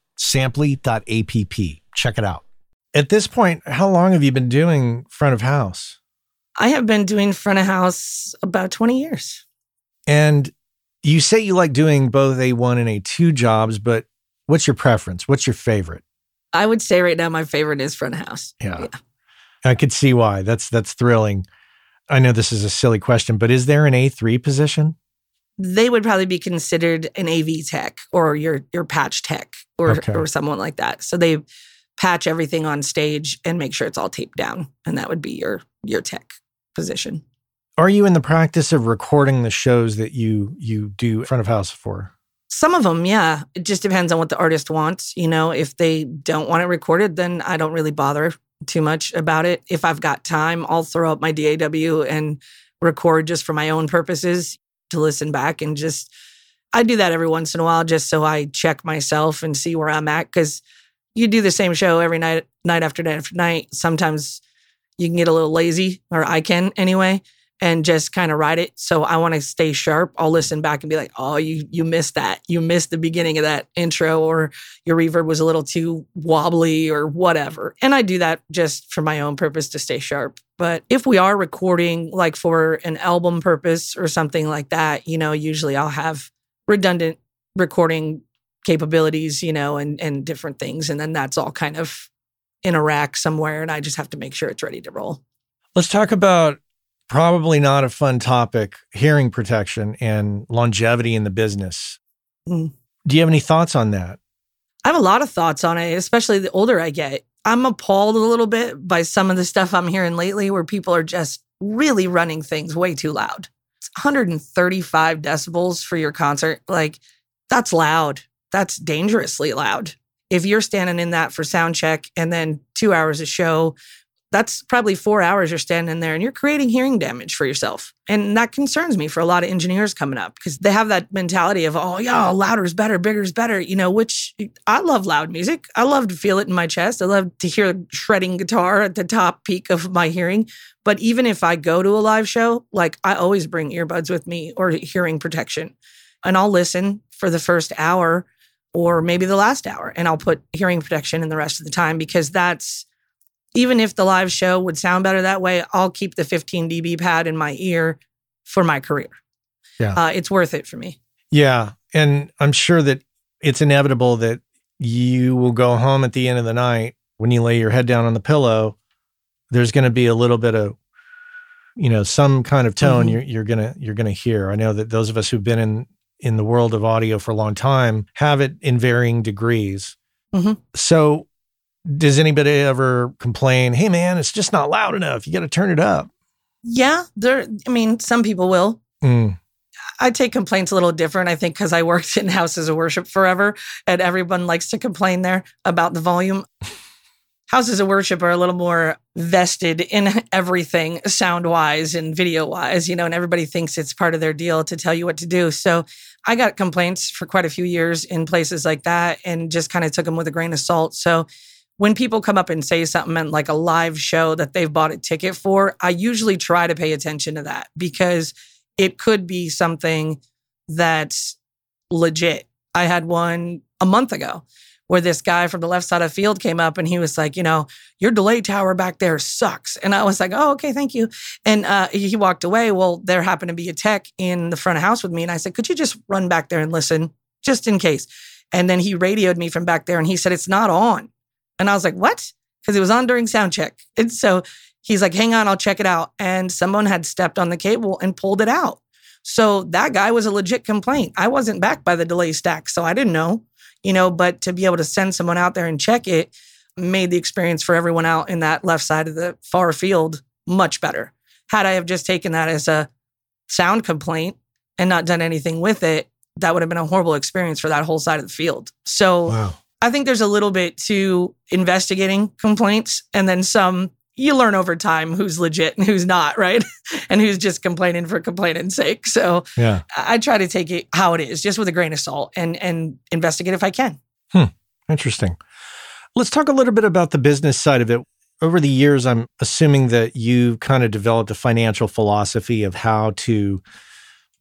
Samply.app. Check it out. At this point, how long have you been doing front of house? I have been doing front of house about 20 years. And you say you like doing both A1 and A2 jobs, but what's your preference? What's your favorite? I would say right now my favorite is front of house. Yeah. yeah. I could see why. That's that's thrilling. I know this is a silly question, but is there an A3 position? They would probably be considered an AV tech or your your patch tech or okay. or someone like that. So they patch everything on stage and make sure it's all taped down and that would be your your tech position. Are you in the practice of recording the shows that you you do front of house for? Some of them, yeah. It just depends on what the artist wants. You know, if they don't want it recorded, then I don't really bother too much about it. If I've got time, I'll throw up my DAW and record just for my own purposes to listen back and just I do that every once in a while just so I check myself and see where I'm at cuz you do the same show every night night after night after night. Sometimes you can get a little lazy or I can anyway and just kind of ride it. So I want to stay sharp. I'll listen back and be like, "Oh, you you missed that. You missed the beginning of that intro or your reverb was a little too wobbly or whatever." And I do that just for my own purpose to stay sharp. But if we are recording like for an album purpose or something like that, you know, usually I'll have redundant recording capabilities, you know, and and different things and then that's all kind of in a rack somewhere and I just have to make sure it's ready to roll. Let's talk about probably not a fun topic hearing protection and longevity in the business. Mm. Do you have any thoughts on that? I have a lot of thoughts on it, especially the older I get. I'm appalled a little bit by some of the stuff I'm hearing lately where people are just really running things way too loud. It's 135 decibels for your concert. Like, that's loud. That's dangerously loud. If you're standing in that for sound check and then two hours of show that's probably four hours you're standing there and you're creating hearing damage for yourself. And that concerns me for a lot of engineers coming up because they have that mentality of, oh, yeah, louder is better, bigger is better, you know, which I love loud music. I love to feel it in my chest. I love to hear shredding guitar at the top peak of my hearing. But even if I go to a live show, like I always bring earbuds with me or hearing protection and I'll listen for the first hour or maybe the last hour and I'll put hearing protection in the rest of the time because that's even if the live show would sound better that way, I'll keep the 15 dB pad in my ear for my career. Yeah. Uh, it's worth it for me. Yeah. And I'm sure that it's inevitable that you will go home at the end of the night when you lay your head down on the pillow. There's going to be a little bit of, you know, some kind of tone mm-hmm. you're, you're gonna you're gonna hear. I know that those of us who've been in in the world of audio for a long time have it in varying degrees. Mm-hmm. So does anybody ever complain, hey man, it's just not loud enough. You got to turn it up? Yeah, there I mean, some people will. Mm. I take complaints a little different. I think because I worked in houses of worship forever and everyone likes to complain there about the volume. houses of worship are a little more vested in everything sound wise and video wise, you know, and everybody thinks it's part of their deal to tell you what to do. So I got complaints for quite a few years in places like that and just kind of took them with a grain of salt. So when people come up and say something in like a live show that they've bought a ticket for, I usually try to pay attention to that because it could be something that's legit. I had one a month ago where this guy from the left side of the field came up and he was like, you know, your delay tower back there sucks. And I was like, oh, okay, thank you. And uh, he walked away. Well, there happened to be a tech in the front of house with me. And I said, could you just run back there and listen just in case? And then he radioed me from back there and he said, it's not on. And I was like, what? Because it was on during sound check. And so he's like, hang on, I'll check it out. And someone had stepped on the cable and pulled it out. So that guy was a legit complaint. I wasn't back by the delay stack, so I didn't know you know, but to be able to send someone out there and check it made the experience for everyone out in that left side of the far field much better. Had I have just taken that as a sound complaint and not done anything with it, that would have been a horrible experience for that whole side of the field. So wow. I think there's a little bit to investigating complaints and then some you learn over time who's legit and who's not, right? and who's just complaining for complaining's sake. So yeah. I try to take it how it is, just with a grain of salt and and investigate if I can. Hmm. Interesting. Let's talk a little bit about the business side of it. Over the years, I'm assuming that you kind of developed a financial philosophy of how to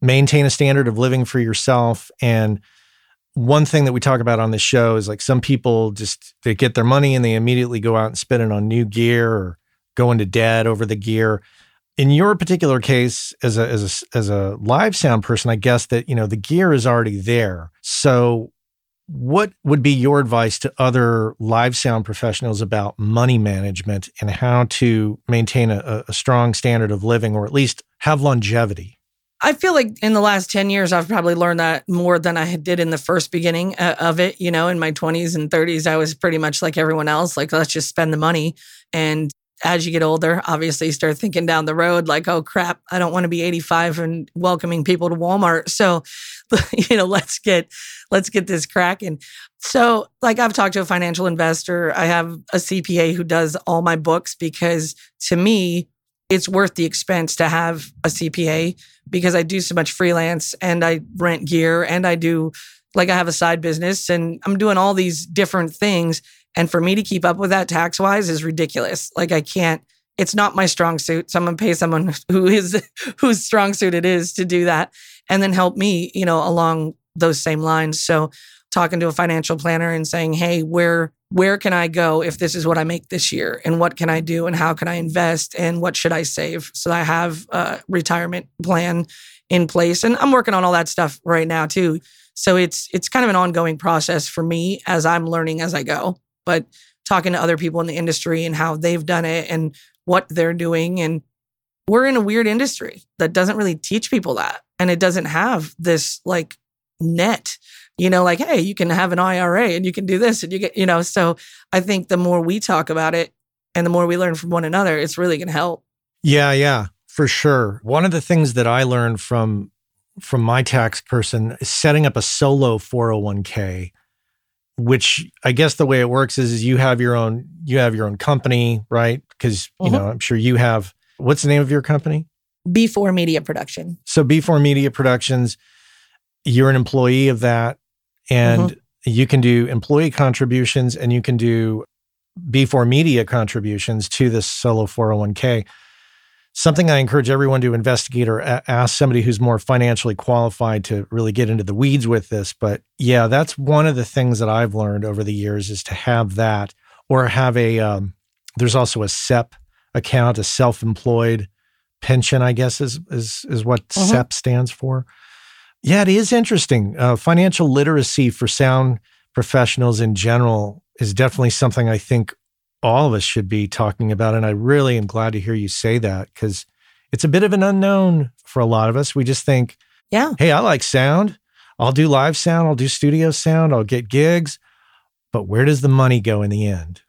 maintain a standard of living for yourself and one thing that we talk about on this show is like some people just they get their money and they immediately go out and spend it on new gear or go into debt over the gear. In your particular case, as a as a as a live sound person, I guess that you know the gear is already there. So, what would be your advice to other live sound professionals about money management and how to maintain a, a strong standard of living, or at least have longevity? I feel like in the last 10 years, I've probably learned that more than I did in the first beginning uh, of it. You know, in my 20s and 30s, I was pretty much like everyone else, like, let's just spend the money. And as you get older, obviously you start thinking down the road, like, oh crap, I don't want to be 85 and welcoming people to Walmart. So, you know, let's get let's get this cracking. So, like I've talked to a financial investor. I have a CPA who does all my books because to me, it's worth the expense to have a CPA because I do so much freelance and I rent gear and I do like I have a side business and I'm doing all these different things and for me to keep up with that tax wise is ridiculous. Like I can't, it's not my strong suit. Someone pay someone who is whose strong suit it is to do that and then help me, you know, along those same lines. So talking to a financial planner and saying, hey, where where can I go if this is what I make this year? And what can I do? And how can I invest? And what should I save? So I have a retirement plan in place. And I'm working on all that stuff right now too. So it's it's kind of an ongoing process for me as I'm learning as I go but talking to other people in the industry and how they've done it and what they're doing. And we're in a weird industry that doesn't really teach people that. And it doesn't have this like net, you know, like, hey, you can have an IRA and you can do this and you get, you know. So I think the more we talk about it and the more we learn from one another, it's really going to help. Yeah, yeah, for sure. One of the things that I learned from from my tax person is setting up a solo 401k which I guess the way it works is, is you have your own you have your own company, right? Because you mm-hmm. know, I'm sure you have what's the name of your company? B4 Media Production. So B4 Media Productions, you're an employee of that and mm-hmm. you can do employee contributions and you can do B4 Media contributions to this solo 401k something I encourage everyone to investigate or a- ask somebody who's more financially qualified to really get into the weeds with this. But yeah, that's one of the things that I've learned over the years is to have that or have a, um, there's also a SEP account, a self-employed pension, I guess is, is, is what mm-hmm. SEP stands for. Yeah, it is interesting. Uh, financial literacy for sound professionals in general is definitely something I think all of us should be talking about. And I really am glad to hear you say that because it's a bit of an unknown for a lot of us. We just think, yeah, hey, I like sound. I'll do live sound. I'll do studio sound. I'll get gigs. But where does the money go in the end?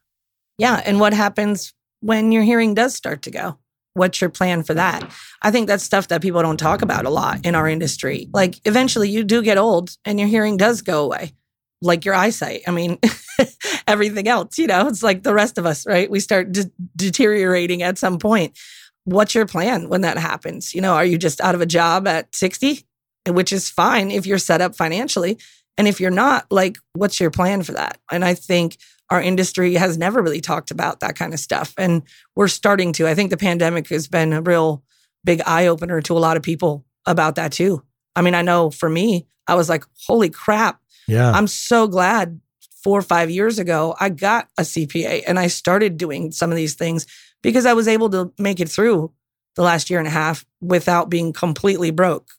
Yeah. And what happens when your hearing does start to go? What's your plan for that? I think that's stuff that people don't talk about a lot in our industry. Like eventually you do get old and your hearing does go away, like your eyesight. I mean, everything else, you know, it's like the rest of us, right? We start de- deteriorating at some point. What's your plan when that happens? You know, are you just out of a job at 60, which is fine if you're set up financially? And if you're not, like, what's your plan for that? And I think our industry has never really talked about that kind of stuff. And we're starting to. I think the pandemic has been a real big eye opener to a lot of people about that too. I mean, I know for me, I was like, holy crap. Yeah. I'm so glad four or five years ago, I got a CPA and I started doing some of these things because I was able to make it through the last year and a half without being completely broke.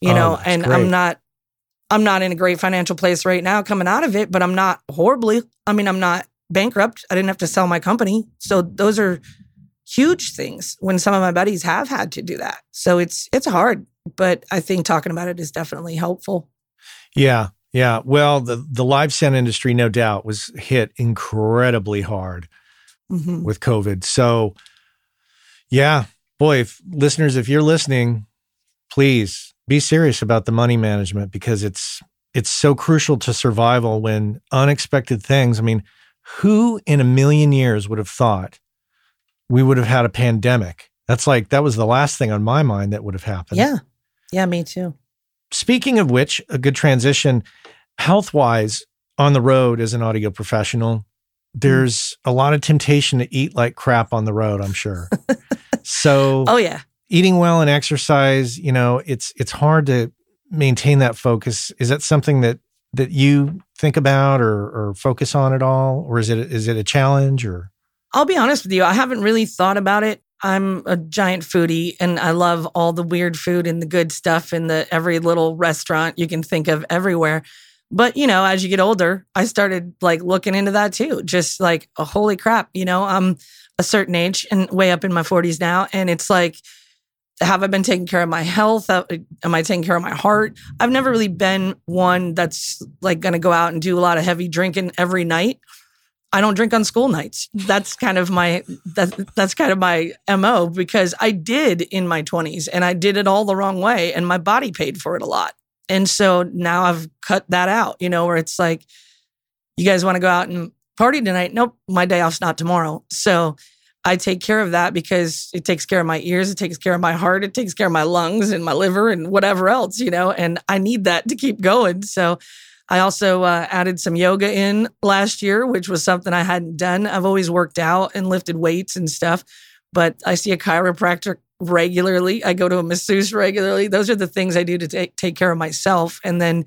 You Oh, know, and great. I'm not I'm not in a great financial place right now coming out of it, but I'm not horribly. I mean, I'm not bankrupt. I didn't have to sell my company. So those are huge things when some of my buddies have had to do that. So it's it's hard, but I think talking about it is definitely helpful. Yeah. Yeah. Well, the, the live sound industry, no doubt, was hit incredibly hard Mhm. with COVID. So, yeah, boy, if listeners, if you're listening, please be serious about the money management because it's it's so crucial to survival when unexpected things. I mean, who in a million years would have thought we would have had a pandemic? That's like that was the last thing on my mind that would have happened. Yeah. Yeah, me too. Speaking of which, a good transition, health wise, on the road as an audio professional, there's a lot of temptation to eat like crap on the road, I'm sure. so Oh yeah. Eating well and exercise, you know, it's it's hard to maintain that focus. Is that something that that you think about or or focus on at all? Or is it is it a challenge or I'll be honest with you, I haven't really thought about it. I'm a giant foodie and I love all the weird food and the good stuff in the every little restaurant you can think of everywhere. But, you know, as you get older, I started like looking into that too. Just like, oh, holy crap, you know, I'm a certain age and way up in my 40s now. And it's like, have I been taking care of my health? Uh, Am I taking care of my heart? I've never really been one that's like going to go out and do a lot of heavy drinking every night. I don't drink on school nights. That's kind of my that, that's kind of my mo because I did in my 20s and I did it all the wrong way and my body paid for it a lot. And so now I've cut that out, you know, where it's like you guys want to go out and party tonight? Nope, my day off's not tomorrow. So I take care of that because it takes care of my ears, it takes care of my heart, it takes care of my lungs and my liver and whatever else, you know, and I need that to keep going. So I also uh, added some yoga in last year, which was something I hadn't done. I've always worked out and lifted weights and stuff, but I see a chiropractor regularly. I go to a masseuse regularly. Those are the things I do to take, take care of myself. And then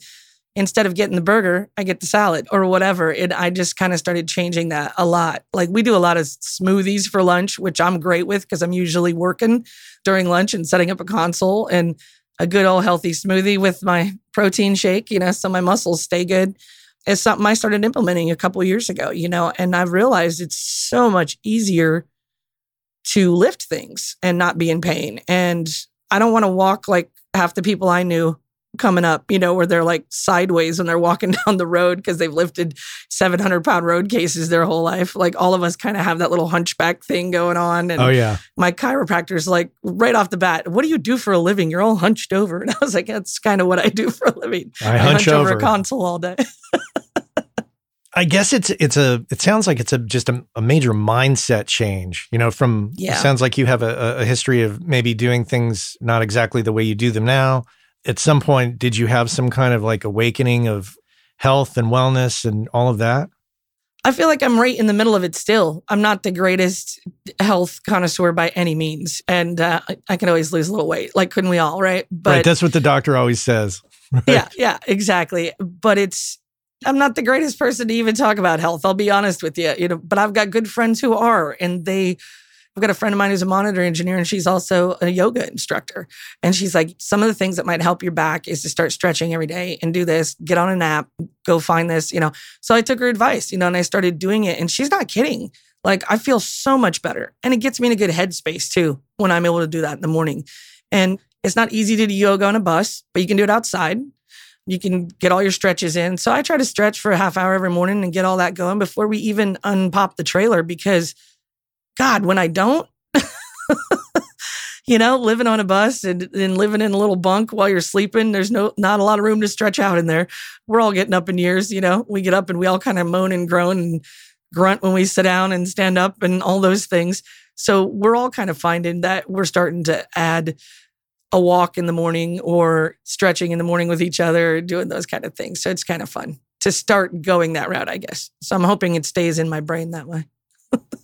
instead of getting the burger, I get the salad or whatever. And I just kind of started changing that a lot. Like we do a lot of smoothies for lunch, which I'm great with because I'm usually working during lunch and setting up a console and a good old healthy smoothie with my protein shake, you know, so my muscles stay good. It's something I started implementing a couple years ago, you know, and I've realized it's so much easier to lift things and not be in pain. And I don't want to walk like half the people I knew coming up, you know, where they're like sideways when they're walking down the road because they've lifted 700 pound road cases their whole life. Like all of us kind of have that little hunchback thing going on. And Oh yeah. my chiropractor's like right off the bat, what do you do for a living? You're all hunched over. And I was like, that's kind of what I do for a living. I hunch over over. a console all day. I guess it's it's a it sounds like it's a just a, a major mindset change. You know, from Yeah. it sounds like you have a, a history of maybe doing things not exactly the way you do them now. At some point, did you have some kind of like awakening of health and wellness and all of that? I feel like I'm right in the middle of it still. I'm not the greatest health connoisseur by any means. And uh, I, can always lose a little weight. Like, couldn't we all, right? But right, that's what the doctor always says. yeah, yeah, exactly. But it's I'm not the greatest person to even talk about health. I'll be honest with you, you know. But I've got good friends who are, and they. I've got a friend of mine who's a monitor engineer, and she's also a yoga instructor. And she's like, some of the things that might help your back is to start stretching every day and do this. Get on an app, go find this, you know. So I took her advice, you know, and I started doing it. And she's not kidding. Like I feel so much better, and it gets me in a good headspace too when I'm able to do that in the morning. And it's not easy to do yoga on a bus, but you can do it outside you can get all your stretches in. So I try to stretch for a half hour every morning and get all that going before we even unpop the trailer because God, when I don't, you know, living on a bus and, and living in a little bunk while you're sleeping. There's no not a lot of room to stretch out in there. We're all getting up in years, you know. We get up and we all kind of moan and groan and grunt when we sit down and stand up and all those things. So we're all kind of finding that we're starting to add a walk in the morning or stretching in the morning with each other, doing those kind of things. So it's kind of fun to start going that route, I guess. So I'm hoping it stays in my brain that way.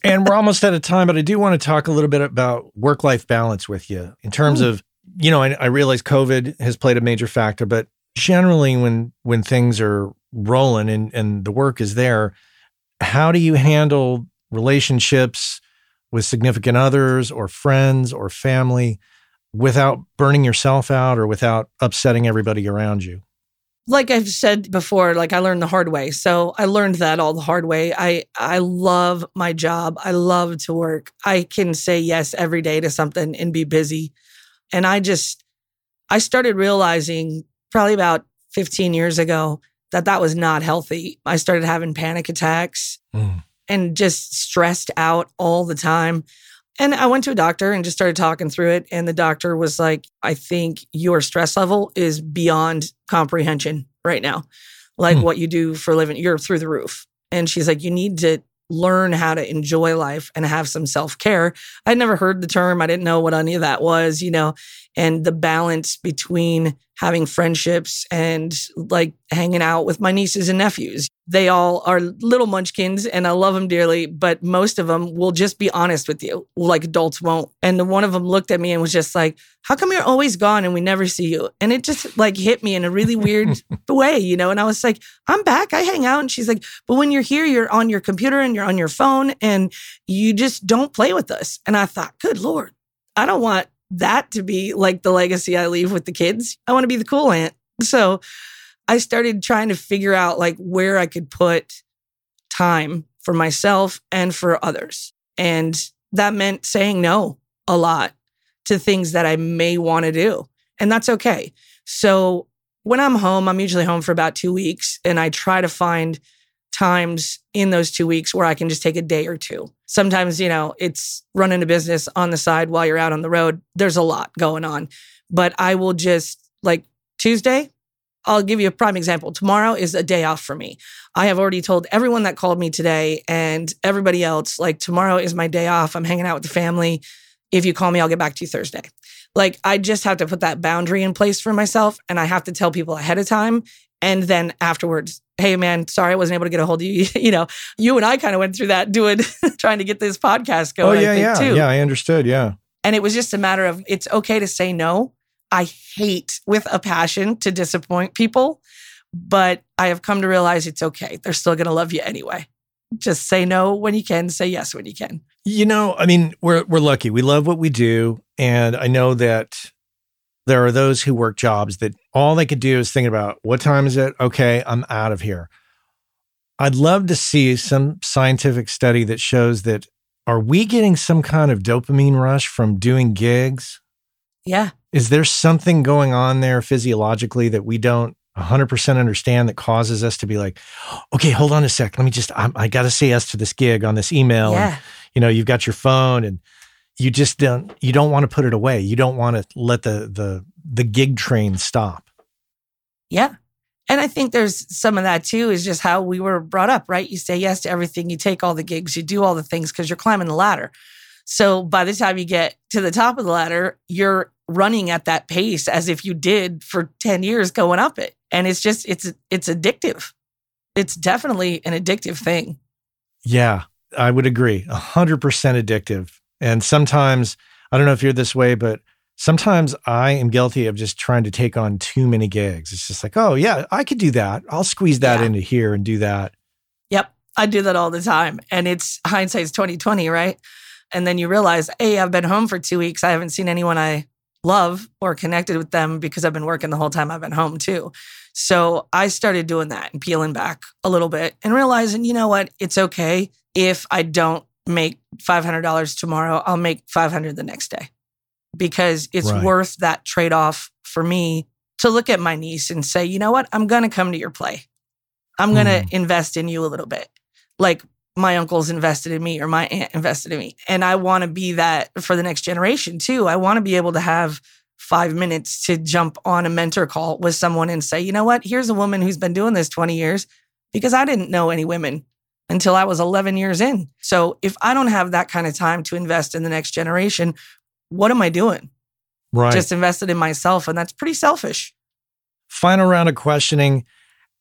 And we're almost out of time, but I do want to talk a little bit about work life balance with you in terms Ooh. of, you know, I, I realize COVID has played a major factor, but generally when when things are rolling and, and the work is there, how do you handle relationships with significant others or friends or family without burning yourself out or without upsetting everybody around you? Like I've said before, like I learned the hard way. So I learned that all the hard way. I I love my job. I love to work. I can say yes every day to something and be busy. And I just I started realizing probably about 15 years ago that that was not healthy. I started having panic attacks mm. and just stressed out all the time. And I went to a doctor and just started talking through it. And the doctor was like, I think your stress level is beyond comprehension right now. Like hmm. what you do for a living, you're through the roof. And she's like, you need to learn how to enjoy life and have some self care. I'd never heard the term. I didn't know what any of that was, you know, and the balance between having friendships and like hanging out with my nieces and nephews. They all are little munchkins and I love them dearly, but most of them will just be honest with you, like adults won't. And one of them looked at me and was just like, How come you're always gone and we never see you? And it just like hit me in a really weird way, you know? And I was like, I'm back. I hang out. And she's like, But when you're here, you're on your computer and you're on your phone and you just don't play with us. And I thought, Good Lord, I don't want that to be like the legacy I leave with the kids. I want to be the cool aunt. So I started trying to figure out like where I could put time for myself and for others. And that meant saying no a lot to things that I may want to do. And that's okay. So when I'm home, I'm usually home for about two weeks and I try to find times in those two weeks where I can just take a day or two. Sometimes, you know, it's running a business on the side while you're out on the road. There's a lot going on. But I will just like Tuesday, I'll give you a prime example. Tomorrow is a day off for me. I have already told everyone that called me today and everybody else, like, tomorrow is my day off. I'm hanging out with the family. If you call me, I'll get back to you Thursday. Like, I just have to put that boundary in place for myself and I have to tell people ahead of time. And then afterwards, hey man, sorry I wasn't able to get a hold of you. you know, you and I kind of went through that doing trying to get this podcast oh, going. Oh yeah, yeah, too. yeah. I understood. Yeah, and it was just a matter of it's okay to say no. I hate with a passion to disappoint people, but I have come to realize it's okay. They're still going to love you anyway. Just say no when you can, say yes when you can. You know, I mean, we're we're lucky. We love what we do, and I know that there are those who work jobs that all they could do is think about what time is it? Okay, I'm out of here. I'd love to see some scientific study that shows that are we getting some kind of dopamine rush from doing gigs? Yeah. Is there something going on there physiologically that we don't 100% understand that causes us to be like, okay, hold on a sec. Let me just, I'm, i got to say yes to this gig on this email. Yeah. And, you know, you've got your phone and you just don't you don't want to put it away. You don't want to let the the the gig train stop. Yeah. And I think there's some of that too, is just how we were brought up, right? You say yes to everything, you take all the gigs, you do all the things because you're climbing the ladder. So by the time you get to the top of the ladder, you're running at that pace as if you did for 10 years going up it. And it's just, it's, it's addictive. It's definitely an addictive thing. Yeah, I would agree. A hundred percent addictive. And sometimes, I don't know if you're this way, but sometimes I am guilty of just trying to take on too many gigs. It's just like, oh, yeah, I could do that. I'll squeeze that yeah. into here and do that. Yep. I do that all the time. And it's hindsight's 2020, right? And then you realize, hey, I've been home for two weeks. I haven't seen anyone I love or connected with them because I've been working the whole time I've been home too. So I started doing that and peeling back a little bit and realizing, you know what? It's okay if I don't make $500 tomorrow, I'll make 500 the next day because it's right. worth that trade off for me to look at my niece and say, you know what? I'm going to come to your play. I'm going to mm. invest in you a little bit. Like my uncles invested in me or my aunt invested in me. And I want to be that for the next generation too. I want to be able to have five minutes to jump on a mentor call with someone and say, you know what? Here's a woman who's been doing this 20 years because I didn't know any women until I was 11 years in. So if I don't have that kind of time to invest in the next generation, what am I doing? Right. Just invested in myself. And that's pretty selfish. Final round of questioning.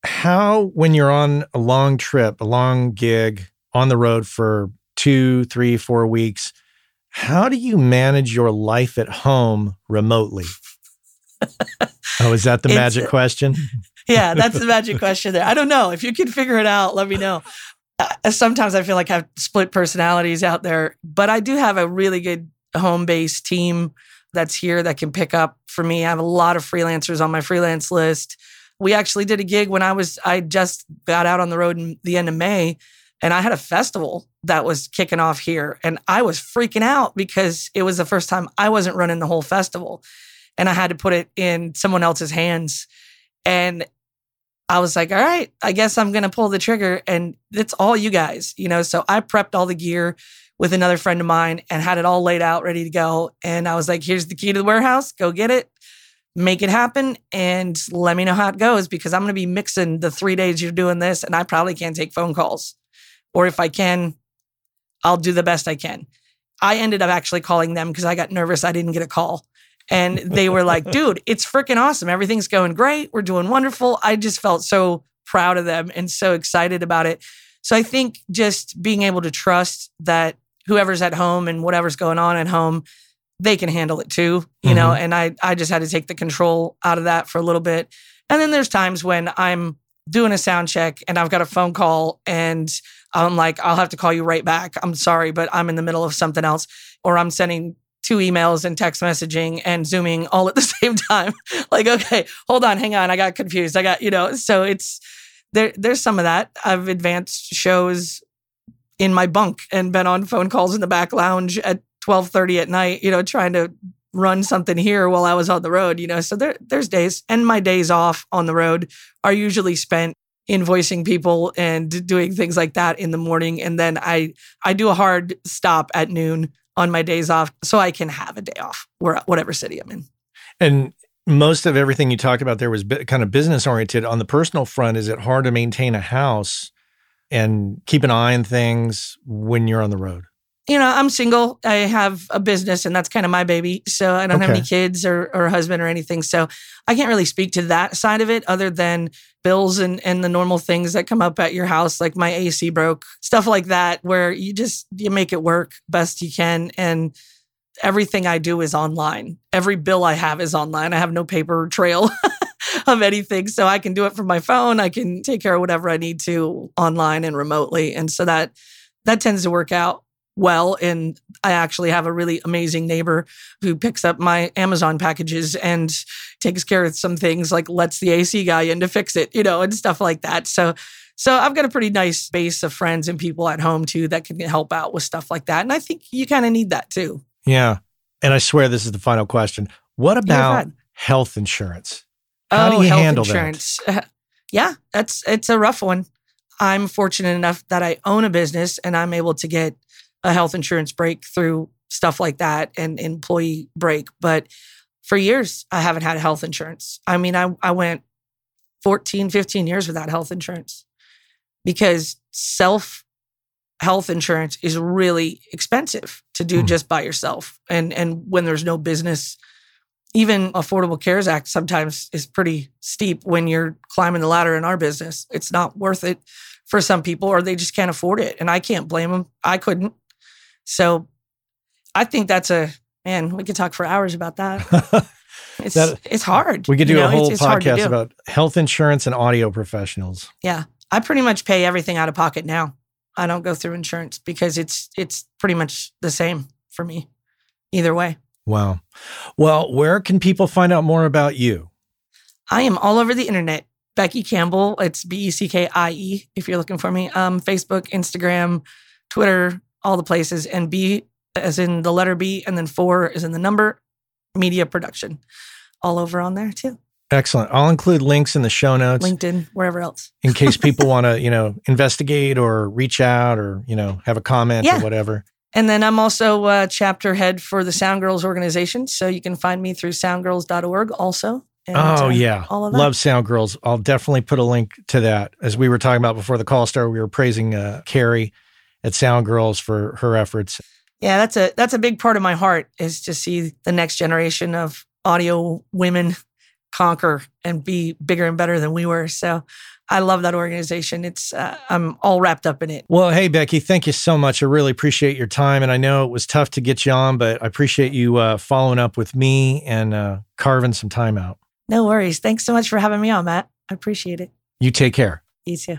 How, when you're on a long trip, a long gig on the road for two, three, four weeks, how do you manage your life at home remotely? oh, is that the magic question? Yeah, that's the magic question there. I don't know. If you can figure it out, let me know. Uh, Sometimes I feel like I have split personalities out there, but I do have a really good home based team that's here that can pick up for me. I have a lot of freelancers on my freelance list. We actually did a gig when I was, I just got out on the road in the end of May and I had a festival that was kicking off here. And I was freaking out because it was the first time I wasn't running the whole festival and I had to put it in someone else's hands. And I was like, all right, I guess I'm going to pull the trigger. And it's all you guys, you know? So I prepped all the gear with another friend of mine and had it all laid out, ready to go. And I was like, here's the key to the warehouse. Go get it, make it happen, and let me know how it goes because I'm going to be mixing the three days you're doing this. And I probably can't take phone calls. Or if I can, I'll do the best I can. I ended up actually calling them because I got nervous I didn't get a call. And they were like, dude, it's freaking awesome. Everything's going great. We're doing wonderful. I just felt so proud of them and so excited about it. So I think just being able to trust that whoever's at home and whatever's going on at home, they can handle it too, you know, mm-hmm. and I I just had to take the control out of that for a little bit. And then there's times when I'm doing a sound check and I've got a phone call and I'm like, I'll have to call you right back. I'm sorry, but I'm in the middle of something else. Or I'm sending two emails and text messaging and zooming all at the same time. like, okay, hold on, hang on. I got confused. I got, you know, so it's there there's some of that. I've advanced shows in my bunk and been on phone calls in the back lounge at 12:30 at night, you know, trying to run something here while I was on the road, you know. So there there's days and my days off on the road are usually spent invoicing people and doing things like that in the morning and then I I do a hard stop at noon on my days off so I can have a day off where whatever city I'm in. And most of everything you talked about there was kind of business oriented. On the personal front, is it hard to maintain a house and keep an eye on things when you're on the road? You know, I'm single. I have a business and that's kind of my baby. So I don't have any kids or, or husband or anything. So I can't really speak to that side of it other than bills and, and the normal things that come up at your house, like my AC broke, stuff like that, where you just, you make it work best you can. And everything I do is online. Every bill I have is online. I have no paper trail of anything. So I can do it from my phone. I can take care of whatever I need to online and remotely. And so that, that tends to work out well. And I actually have a really amazing neighbor who picks up my Amazon packages and takes care of some things like lets the AC guy in to fix it, you know, and stuff like that. So, so I've got a pretty nice base of friends and people at home too that can help out with stuff like that. And I think you kind of need that too. Yeah. And I swear this is the final question. What about health insurance? How do oh, you Oh, health handle insurance. yeah, that's it's a rough one. I'm fortunate enough that I own a business and I'm able to get a health insurance break through stuff like that and employee break. But for years, I haven't had health insurance. I mean, I, I went 14, 15 years without health insurance because self health insurance is really expensive to do Hmm. just by yourself. And and when there's no business, even Affordable Cares Act sometimes is pretty steep when you're climbing the ladder in our business. It's not worth it for some people or they just can't afford it. And I can't blame them. I couldn't. So I think that's a man, we could talk for hours about that. It's That- it's hard. we could you do know, a whole it's to podcast about health insurance and audio professionals. Yeah. I pretty much pay everything out of pocket now. I don't go through insurance because it's it's pretty much the same for me. Either way. Wow. Well, where can people find out more about you? I am all over the internet. Becky Campbell. It's B E C K I E if you're looking for me. Um, Facebook, Instagram, Twitter, all the places. And B as in the letter B, and then four is in the number. Media production, all over on there too. Excellent. I'll include links in the show notes LinkedIn, wherever else. in case people want to, you know, investigate or reach out or, you know, have a comment Yeah. or whatever. And then I'm also uh, chapter head for the Sound Girls organization. So you can find me through soundgirls.org also. And, oh uh, yeah, all of that. love Sound Girls. I'll definitely put a link to that. As we were talking about before the call started, we were praising uh, Karrie at Sound Girls for her efforts. Yeah, that's a that's a big part of my heart is to see the next generation of audio women conquer and be bigger and better than we were. So I love that organization. It's uh, I'm all wrapped up in it. Well, hey Becky, thank you so much. I really appreciate your time, and I know it was tough to get you on, but I appreciate you uh, following up with me and uh, carving some time out. No worries. Thanks so much for having me on, Matt. I appreciate it. You take care. You too.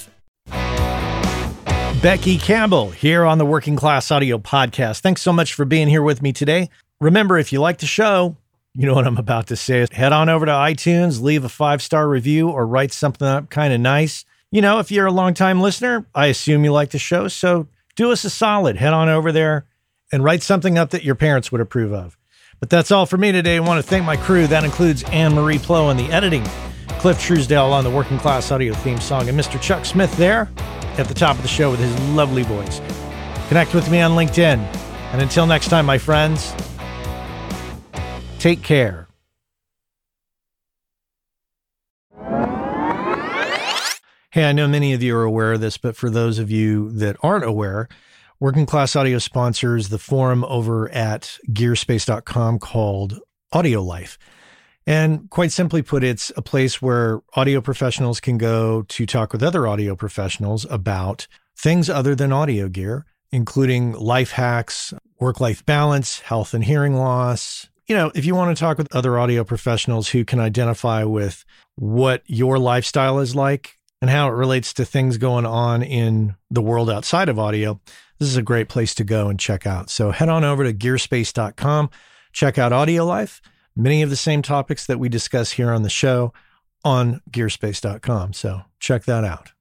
Becky Campbell here on the Working Class Audio Podcast. Thanks so much for being here with me today. Remember, if you like the show, you know what I'm about to say. Head on over to iTunes, leave a five star review, or write something up kind of nice. You know, if you're a longtime listener, I assume you like the show. So do us a solid. Head on over there and write something up that your parents would approve of. But that's all for me today. I want to thank my crew. That includes Anne Marie Plo on the editing, Cliff Truesdale on the Working Class Audio theme song, and Mr. Chuck Smith there at the top of the show with his lovely voice. Connect with me on LinkedIn. And until next time, my friends, take care. Hey, I know many of you are aware of this, but for those of you that aren't aware, Working Class Audio sponsors the forum over at gearspace.com called Audio Life. And quite simply put, it's a place where audio professionals can go to talk with other audio professionals about things other than audio gear, including life hacks, work life balance, health and hearing loss. You know, if you want to talk with other audio professionals who can identify with what your lifestyle is like and how it relates to things going on in the world outside of audio, this is a great place to go and check out. So head on over to gearspace.com, check out Audio Life many of the same topics that we discuss here on the show on gearspace.com. So check that out.